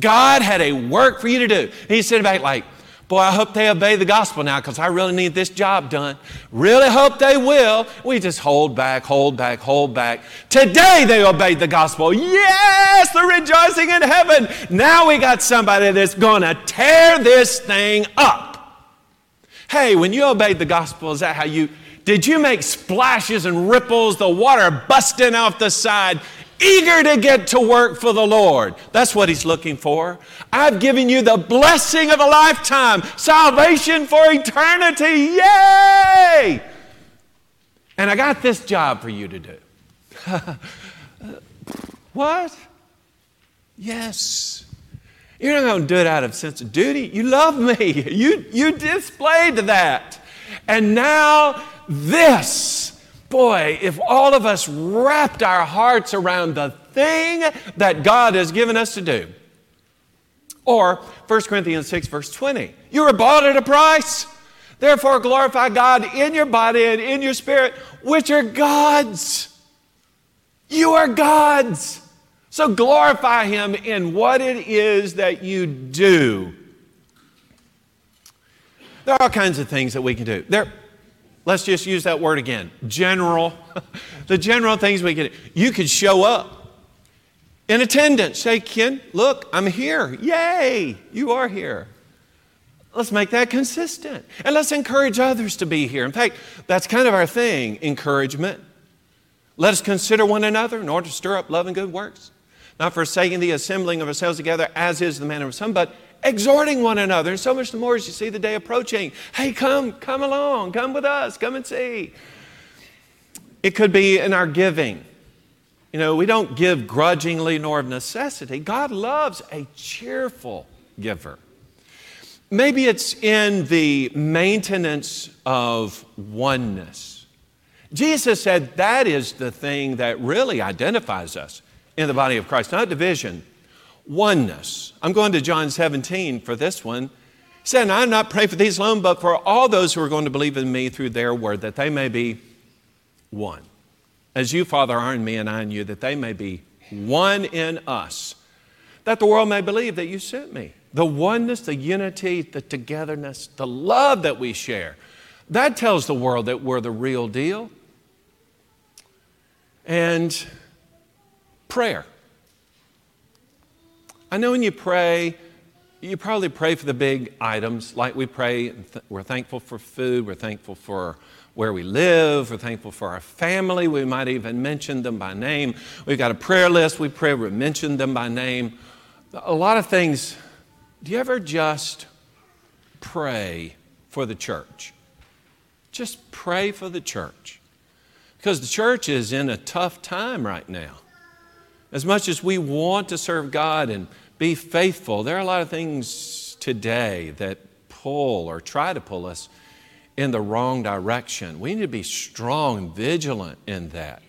Speaker 6: God had a work for you to do. And He said back like, Boy, I hope they obey the gospel now because I really need this job done. Really hope they will. We just hold back, hold back, hold back. Today they obeyed the gospel. Yes, they're rejoicing in heaven. Now we got somebody that's going to tear this thing up. Hey, when you obeyed the gospel, is that how you did you make splashes and ripples, the water busting off the side? eager to get to work for the Lord. That's what He's looking for. I've given you the blessing of a lifetime, salvation for eternity. Yay! And I got this job for you to do. (laughs) what? Yes. You're not going to do it out of sense of duty. You love me. You, you displayed that. And now this. Boy, if all of us wrapped our hearts around the thing that God has given us to do. Or 1 Corinthians 6, verse 20. You were bought at a price. Therefore, glorify God in your body and in your spirit, which are God's. You are God's. So glorify Him in what it is that you do. There are all kinds of things that we can do. There, let's just use that word again general. (laughs) the general things we can do. You could show up in attendance. Say, Ken, look, I'm here. Yay, you are here. Let's make that consistent. And let's encourage others to be here. In fact, that's kind of our thing encouragement. Let us consider one another in order to stir up love and good works, not forsaking the assembling of ourselves together, as is the manner of some, but exhorting one another. And so much the more as you see the day approaching. Hey, come, come along, come with us, come and see. It could be in our giving. You know, we don't give grudgingly nor of necessity. God loves a cheerful giver. Maybe it's in the maintenance of oneness. Jesus said that is the thing that really identifies us in the body of Christ, not division, oneness. I'm going to John 17 for this one. Said, I'm not praying for these alone, but for all those who are going to believe in me through their word, that they may be one. As you, Father, are in me and I in you, that they may be one in us, that the world may believe that you sent me. The oneness, the unity, the togetherness, the love that we share. That tells the world that we're the real deal. And prayer. I know when you pray, you probably pray for the big items, like we pray, we're thankful for food, we're thankful for where we live, we're thankful for our family, we might even mention them by name. We've got a prayer list, we pray, we mention them by name. A lot of things do you ever just pray for the church? Just pray for the church. Because the church is in a tough time right now. As much as we want to serve God and be faithful, there are a lot of things today that pull or try to pull us in the wrong direction. We need to be strong and vigilant in that.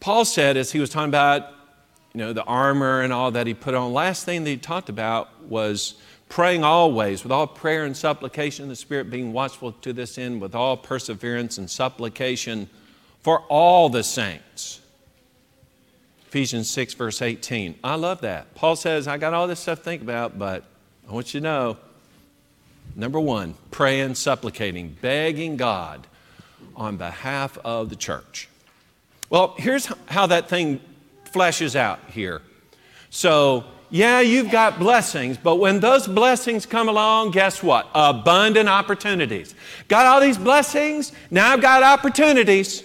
Speaker 6: Paul said, as he was talking about you know, the armor and all that he put on. Last thing that he talked about was praying always with all prayer and supplication the Spirit, being watchful to this end with all perseverance and supplication for all the saints. Ephesians 6, verse 18. I love that. Paul says, I got all this stuff to think about, but I want you to know number one, praying, supplicating, begging God on behalf of the church. Well, here's how that thing fleshes out here. So, yeah, you've got blessings, but when those blessings come along, guess what? Abundant opportunities. Got all these blessings, now I've got opportunities.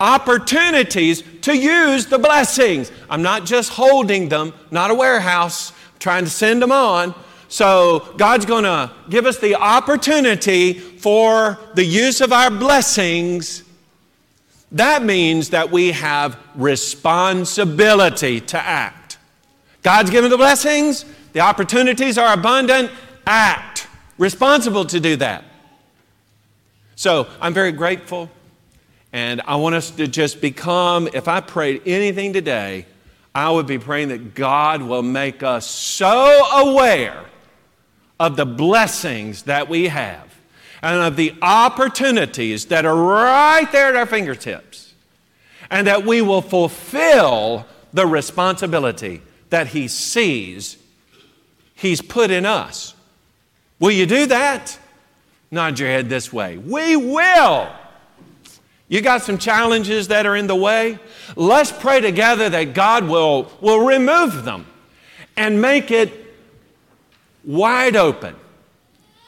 Speaker 6: Opportunities to use the blessings. I'm not just holding them, not a warehouse, trying to send them on. So, God's going to give us the opportunity for the use of our blessings that means that we have responsibility to act. God's given the blessings, the opportunities are abundant, act. Responsible to do that. So I'm very grateful, and I want us to just become, if I prayed anything today, I would be praying that God will make us so aware of the blessings that we have and of the opportunities that are right there at our fingertips, and that we will fulfill the responsibility that He sees He's put in us. Will you do that? Nod your head this way. We will. You got some challenges that are in the way? Let's pray together that God will, will remove them and make it wide open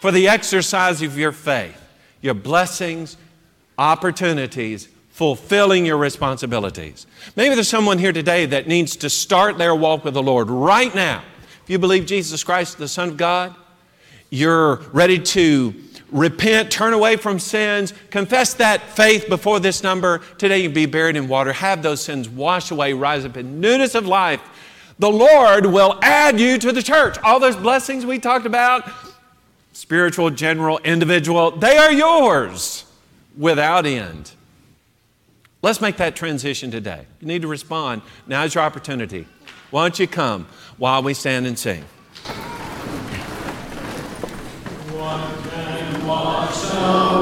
Speaker 6: for the exercise of your faith, your blessings, opportunities, fulfilling your responsibilities. Maybe there's someone here today that needs to start their walk with the Lord right now. If you believe Jesus Christ, the Son of God, you're ready to repent, turn away from sins, confess that faith before this number. Today you be buried in water, have those sins washed away, rise up in newness of life the Lord will add you to the church. All those blessings we talked about, spiritual, general, individual, they are yours without end. Let's make that transition today. You need to respond. Now's your opportunity. Why don't you come while we stand and sing?
Speaker 7: One can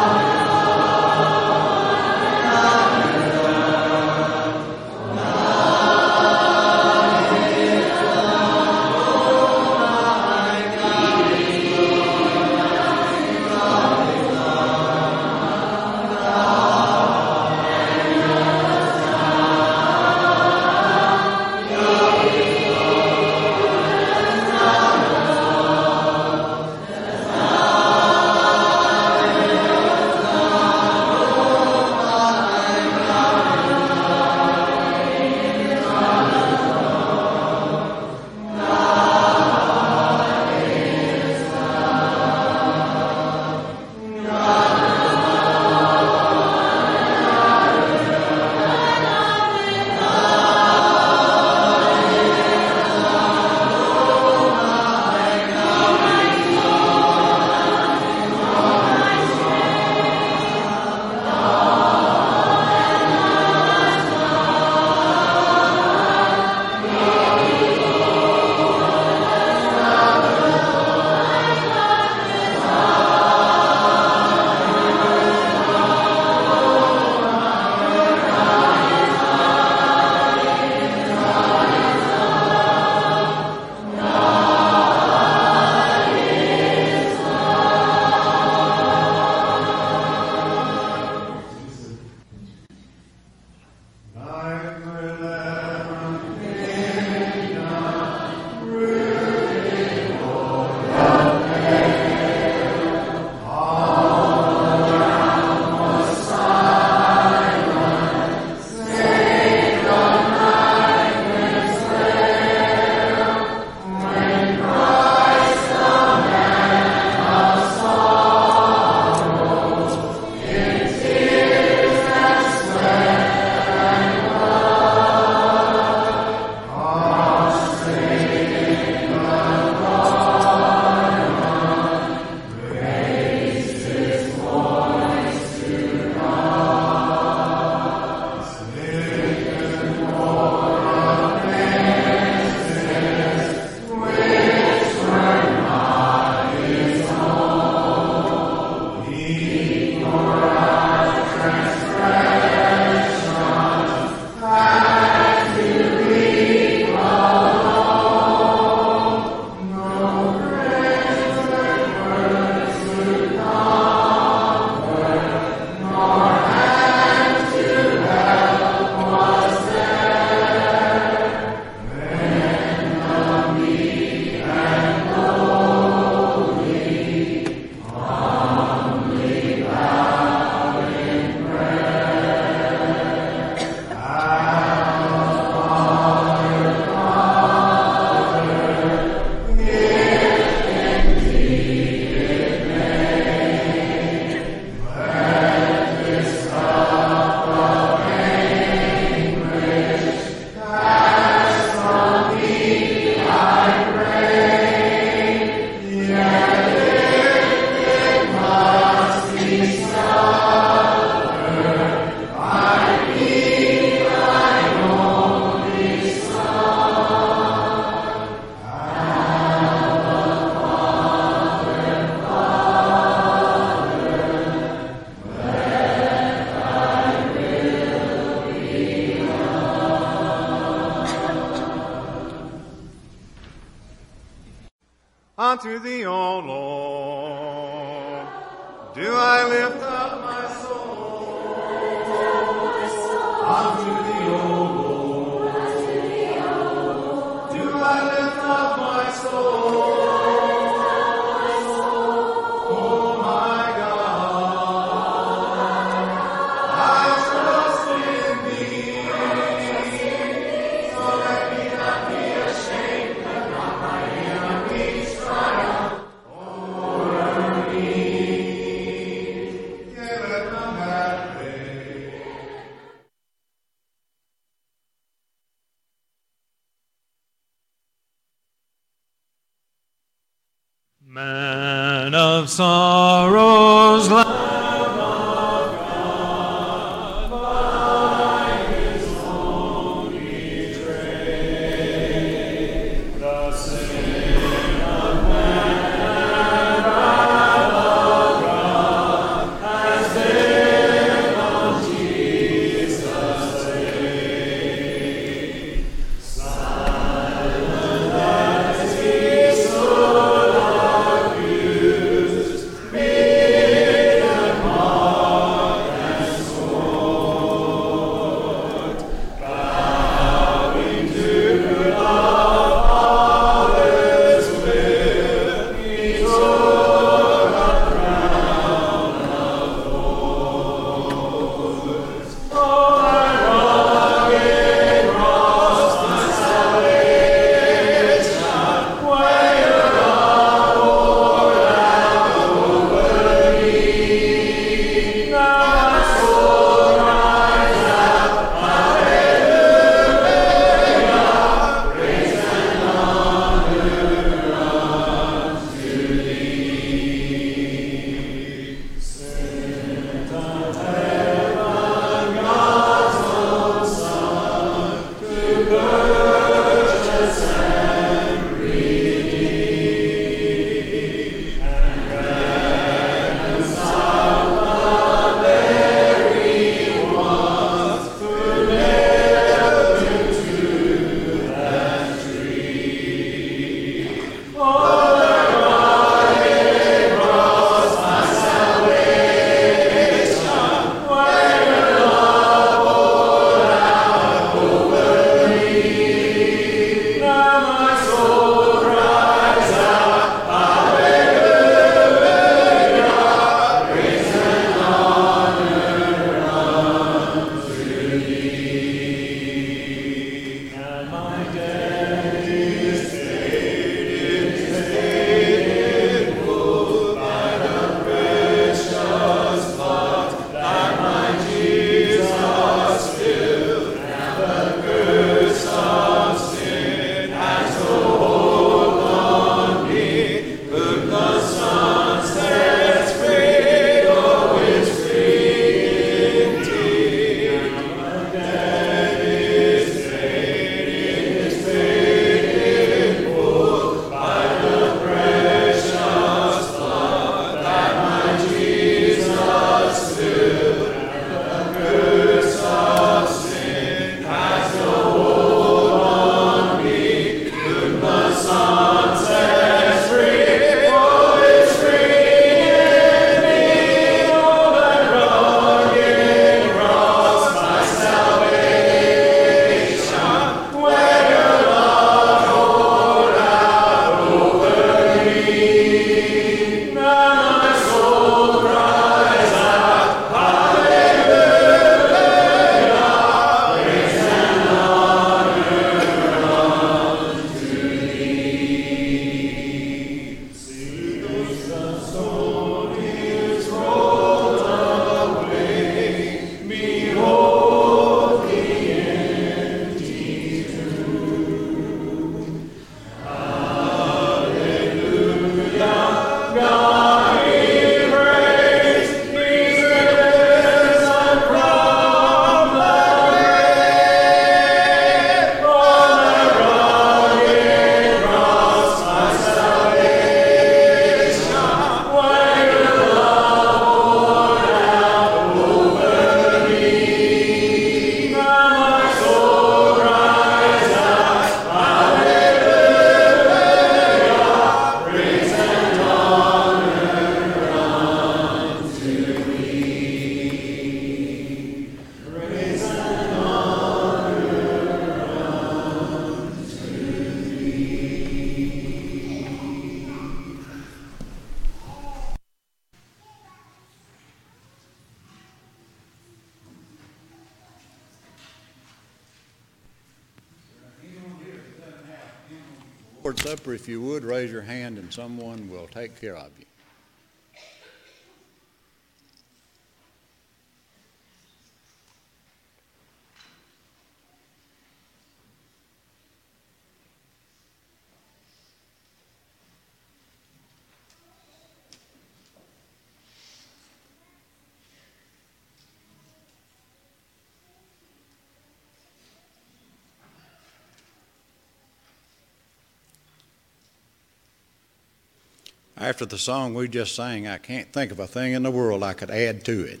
Speaker 8: After the song we just sang, I can't think of a thing in the world I could add to it.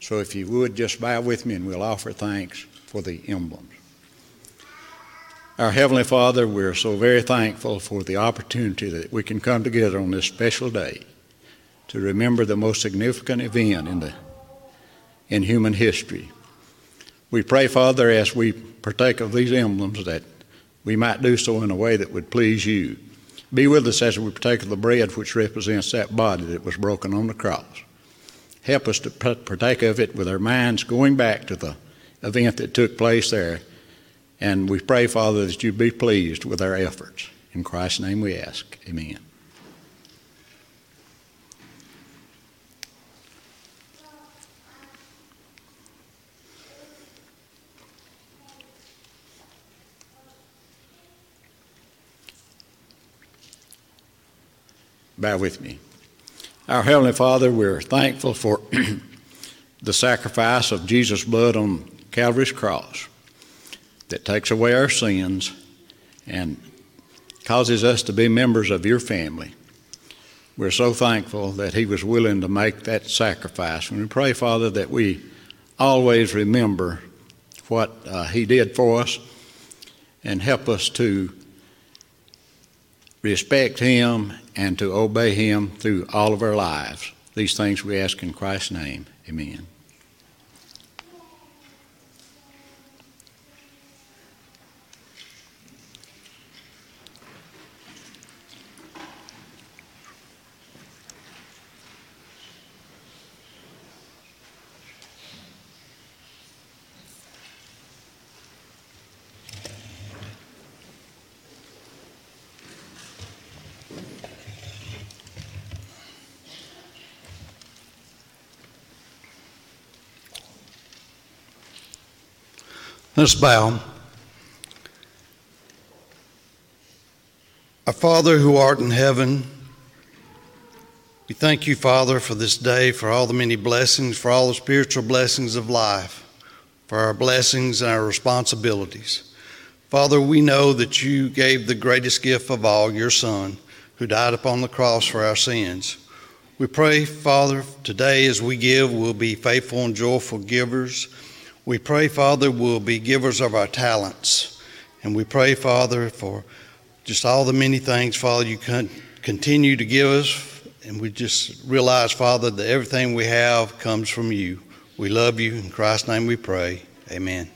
Speaker 8: So if you would, just bow with me and we'll offer thanks for the emblems. Our Heavenly Father, we're so very thankful for the opportunity that we can come together on this special day to remember the most significant event in, the, in human history. We pray, Father, as we partake of these emblems, that we might do so in a way that would please you. Be with us as we partake of the bread which represents that body that was broken on the cross. Help us to partake of it with our minds going back to the event that took place there. And we pray, Father, that you be pleased with our efforts. In Christ's name we ask. Amen. Bow with me. Our Heavenly Father, we're thankful for (clears throat) the sacrifice of Jesus' blood on Calvary's cross that takes away our sins and causes us to be members of your family. We're so thankful that He was willing to make that sacrifice. And we pray, Father, that we always remember what uh, He did for us and help us to respect Him and to obey Him through all of our lives. These things we ask in Christ's name. Amen.
Speaker 9: Let's bow. Our Father who art in heaven, we thank you, Father, for this day, for all the many blessings, for all the spiritual blessings of life, for our blessings and our responsibilities. Father, we know that you gave the greatest gift of all, your Son, who died upon the cross for our sins. We pray, Father, today as we give, we'll be faithful and joyful givers. We pray, Father, we'll be givers of our talents. And we pray, Father, for just all the many things, Father, you continue to give us. And we just realize, Father, that everything we have comes from you. We love you. In Christ's name we pray. Amen.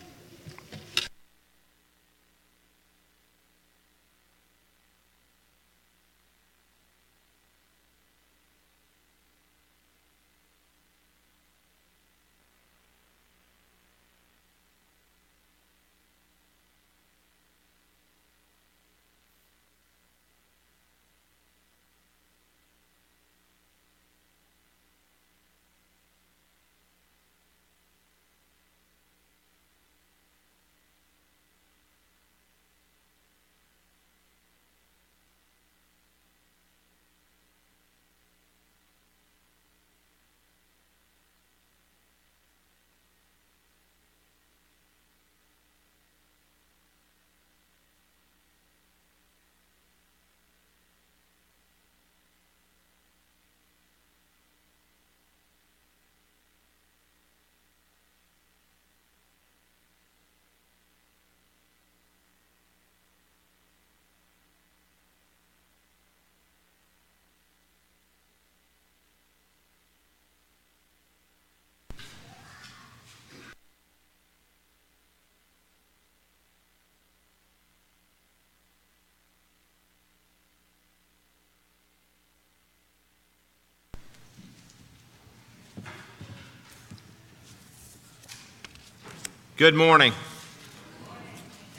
Speaker 1: Good morning.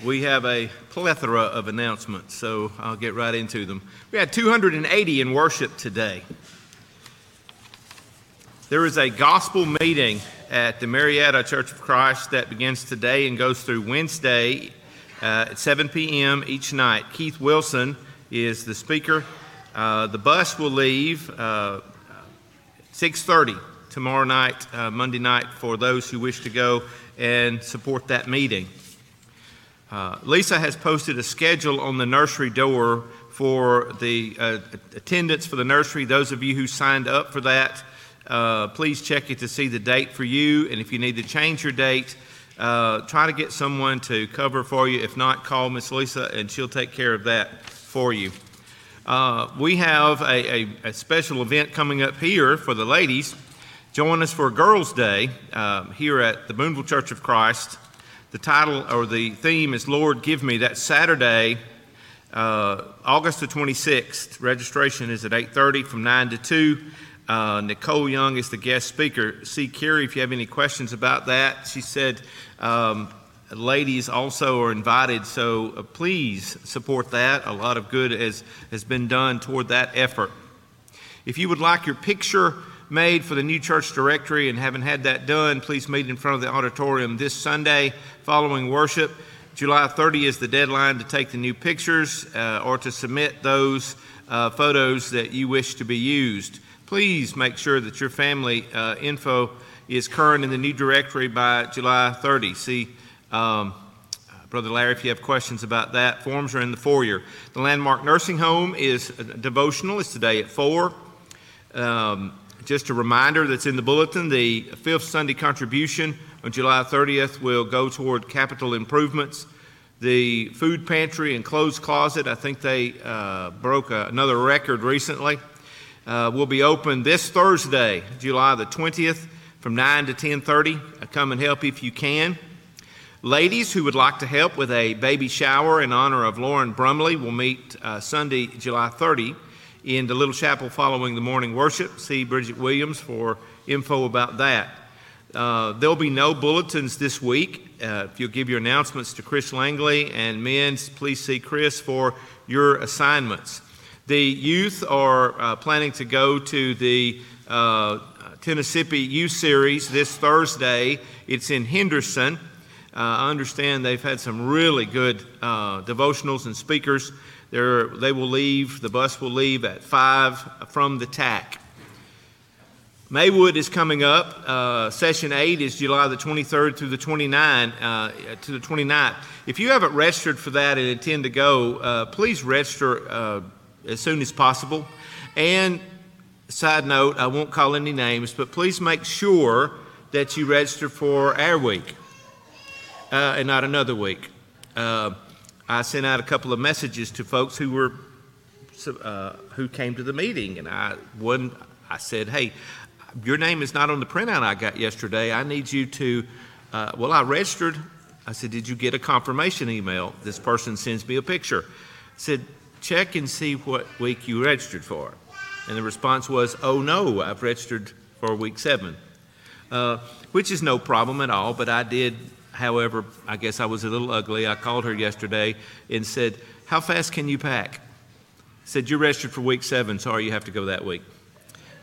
Speaker 1: we have a plethora of announcements, so I'll get right into them. We had 280 in worship today. There is a gospel meeting at the Marietta Church of Christ that begins today and goes through Wednesday uh, at 7 p.m. each night. Keith Wilson is the speaker. Uh, the bus will leave uh, 6:30 tomorrow night, uh, Monday night, for those who wish to go and support that meeting. Uh, Lisa has posted a schedule on the nursery door for the uh, attendance for the nursery. Those of you who signed up for that, uh, please check it to see the date for you. And if you need to change your date, uh, try to get someone to cover for you. If not, call Miss Lisa and she'll take care of that for you. Uh, we have a, a, a, special event coming up here for the ladies. Join us for Girls' Day uh, here at the Boonville Church of Christ. The title or the theme is Lord Give Me. That Saturday, uh, August the 26th. Registration is at 8.30 from 9 to 2. Uh, Nicole Young is the guest speaker. See Carrie if you have any questions about that. She said um, ladies also are invited, so uh, please support that. A lot of good has, has been done toward that effort. If you would like your picture made for the new church directory and haven't had that done, please meet in front of the auditorium this Sunday following worship. July 30 is the deadline to take the new pictures uh, or to submit those uh, photos that you wish to be used. Please make sure that your family uh, info is current in the new directory by July 30. See, um, Brother Larry, if you have questions about that, forms are in the foyer. The Landmark Nursing Home is devotional. It's today at 4. Um, just a reminder that's in the bulletin the fifth Sunday contribution on July 30th will go toward capital improvements. The food pantry and clothes closet, I think they uh, broke a, another record recently, uh, will be open this Thursday, July the 20th, from 9 to 10:30. Uh, come and help if you can. Ladies who would like to help with a baby shower in honor of Lauren Brumley will meet uh, Sunday, July 30 in the Little Chapel following the morning worship. See Bridget Williams for info about that. Uh, there'll be no bulletins this week. Uh, if you'll give your announcements to Chris Langley and men's, please see Chris for your assignments. The youth are uh, planning to go to the uh, Tennessee Youth Series this Thursday. It's in Henderson. Uh, I understand they've had some really good uh, devotionals and speakers. They're, they will leave, the bus will leave at 5 from the TAC. Maywood is coming up. Uh, session 8 is July the 23rd through the 29th, uh, to the 29th. If you haven't registered for that and intend to go, uh, please register uh, as soon as possible. And side note, I won't call any names, but please make sure that you register for our week uh, and not another week. I sent out a couple of messages to folks who were uh, who came to the meeting, and I one I said, "Hey, your name is not on the printout I got yesterday. I need you to." Uh, well, I registered. I said, "Did you get a confirmation email?" This person sends me a picture. I said, "Check and see what week you registered for." And the response was, "Oh no, I've registered for week seven. Uh, which is no problem at all. But I did However, I guess I was a little ugly. I called her yesterday and said, How fast can you pack? Said, You're registered for week seven. Sorry, you have to go that week.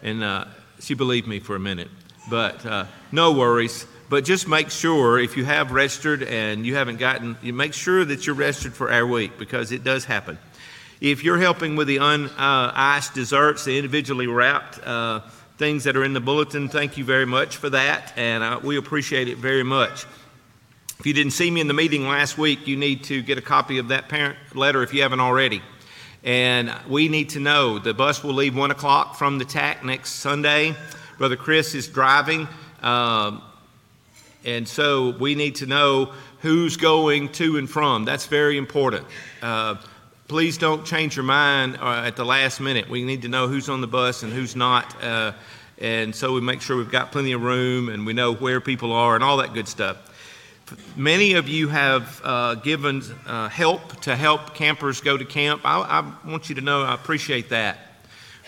Speaker 1: And uh, she believed me for a minute. But uh, no worries. But just make sure if you have registered and you haven't gotten, you make sure that you're registered for our week because it does happen. If you're helping with the uniced uh, desserts, the individually wrapped uh, things that are in the bulletin, thank you very much for that. And uh, we appreciate it very much. If you didn't see me in the meeting last week, you need to get a copy of that parent letter if you haven't already. And we need to know the bus will leave 1 o'clock from the TAC next Sunday. Brother Chris is driving. Um, and so we need to know who's going to and from. That's very important. Uh, please don't change your mind uh, at the last minute. We need to know who's on the bus and who's not. Uh, and so we make sure we've got plenty of room and we know where people are and all that good stuff. Many of you have uh, given uh, help to help campers go to camp. I, I, want you to know I appreciate that.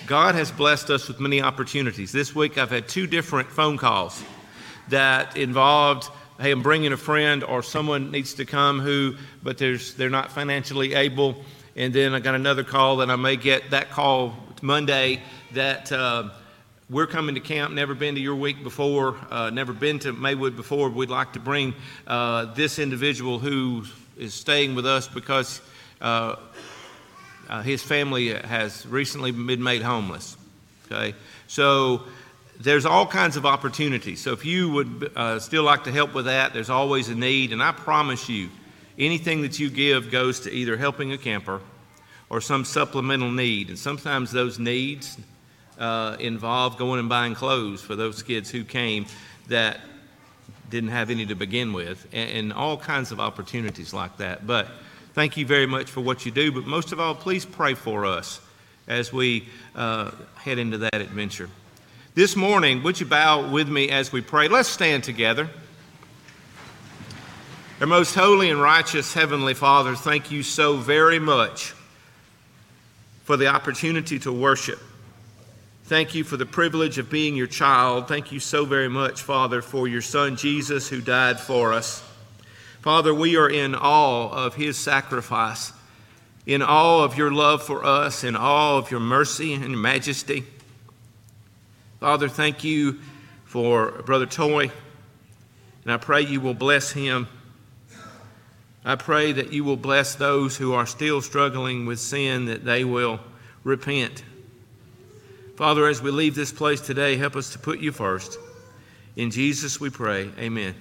Speaker 1: God has blessed us with many opportunities. This week I've had two different phone calls that involved hey, I'm bringing a friend, or someone needs to come who, but there's, they're not financially able. And then I got another call that I may get that call Monday that uh, we're coming to camp, never been to your week before, uh, never been to Maywood before. We'd like to bring uh, this individual who is staying with us because uh, uh, his family has recently been made homeless. Okay, so there's all kinds of opportunities. So if you would uh, still like to help with that, there's always a need, and I promise you, anything that you give goes to either helping a camper or some supplemental need, and sometimes those needs uh, involve going and buying clothes for those kids who came that didn't have any to begin with, and, and all kinds of opportunities like that. But thank you very much for what you do. But most of all, please pray for us as we uh, head into that adventure. This morning, would you bow with me as we pray? Let's stand together. Our most holy and righteous Heavenly Father, thank you so very much for the opportunity to worship. Thank you for the privilege of being your child. Thank you so very much, Father, for your Son Jesus who died for us. Father, we are in awe of his sacrifice, in awe of your love for us, in awe of your mercy and your majesty. Father, thank you for Brother Toy, and I pray you will bless him. I pray that you will bless those who are still struggling with sin, that they will repent. Father, as we leave this place today, help us to put you first. In Jesus we pray. Amen.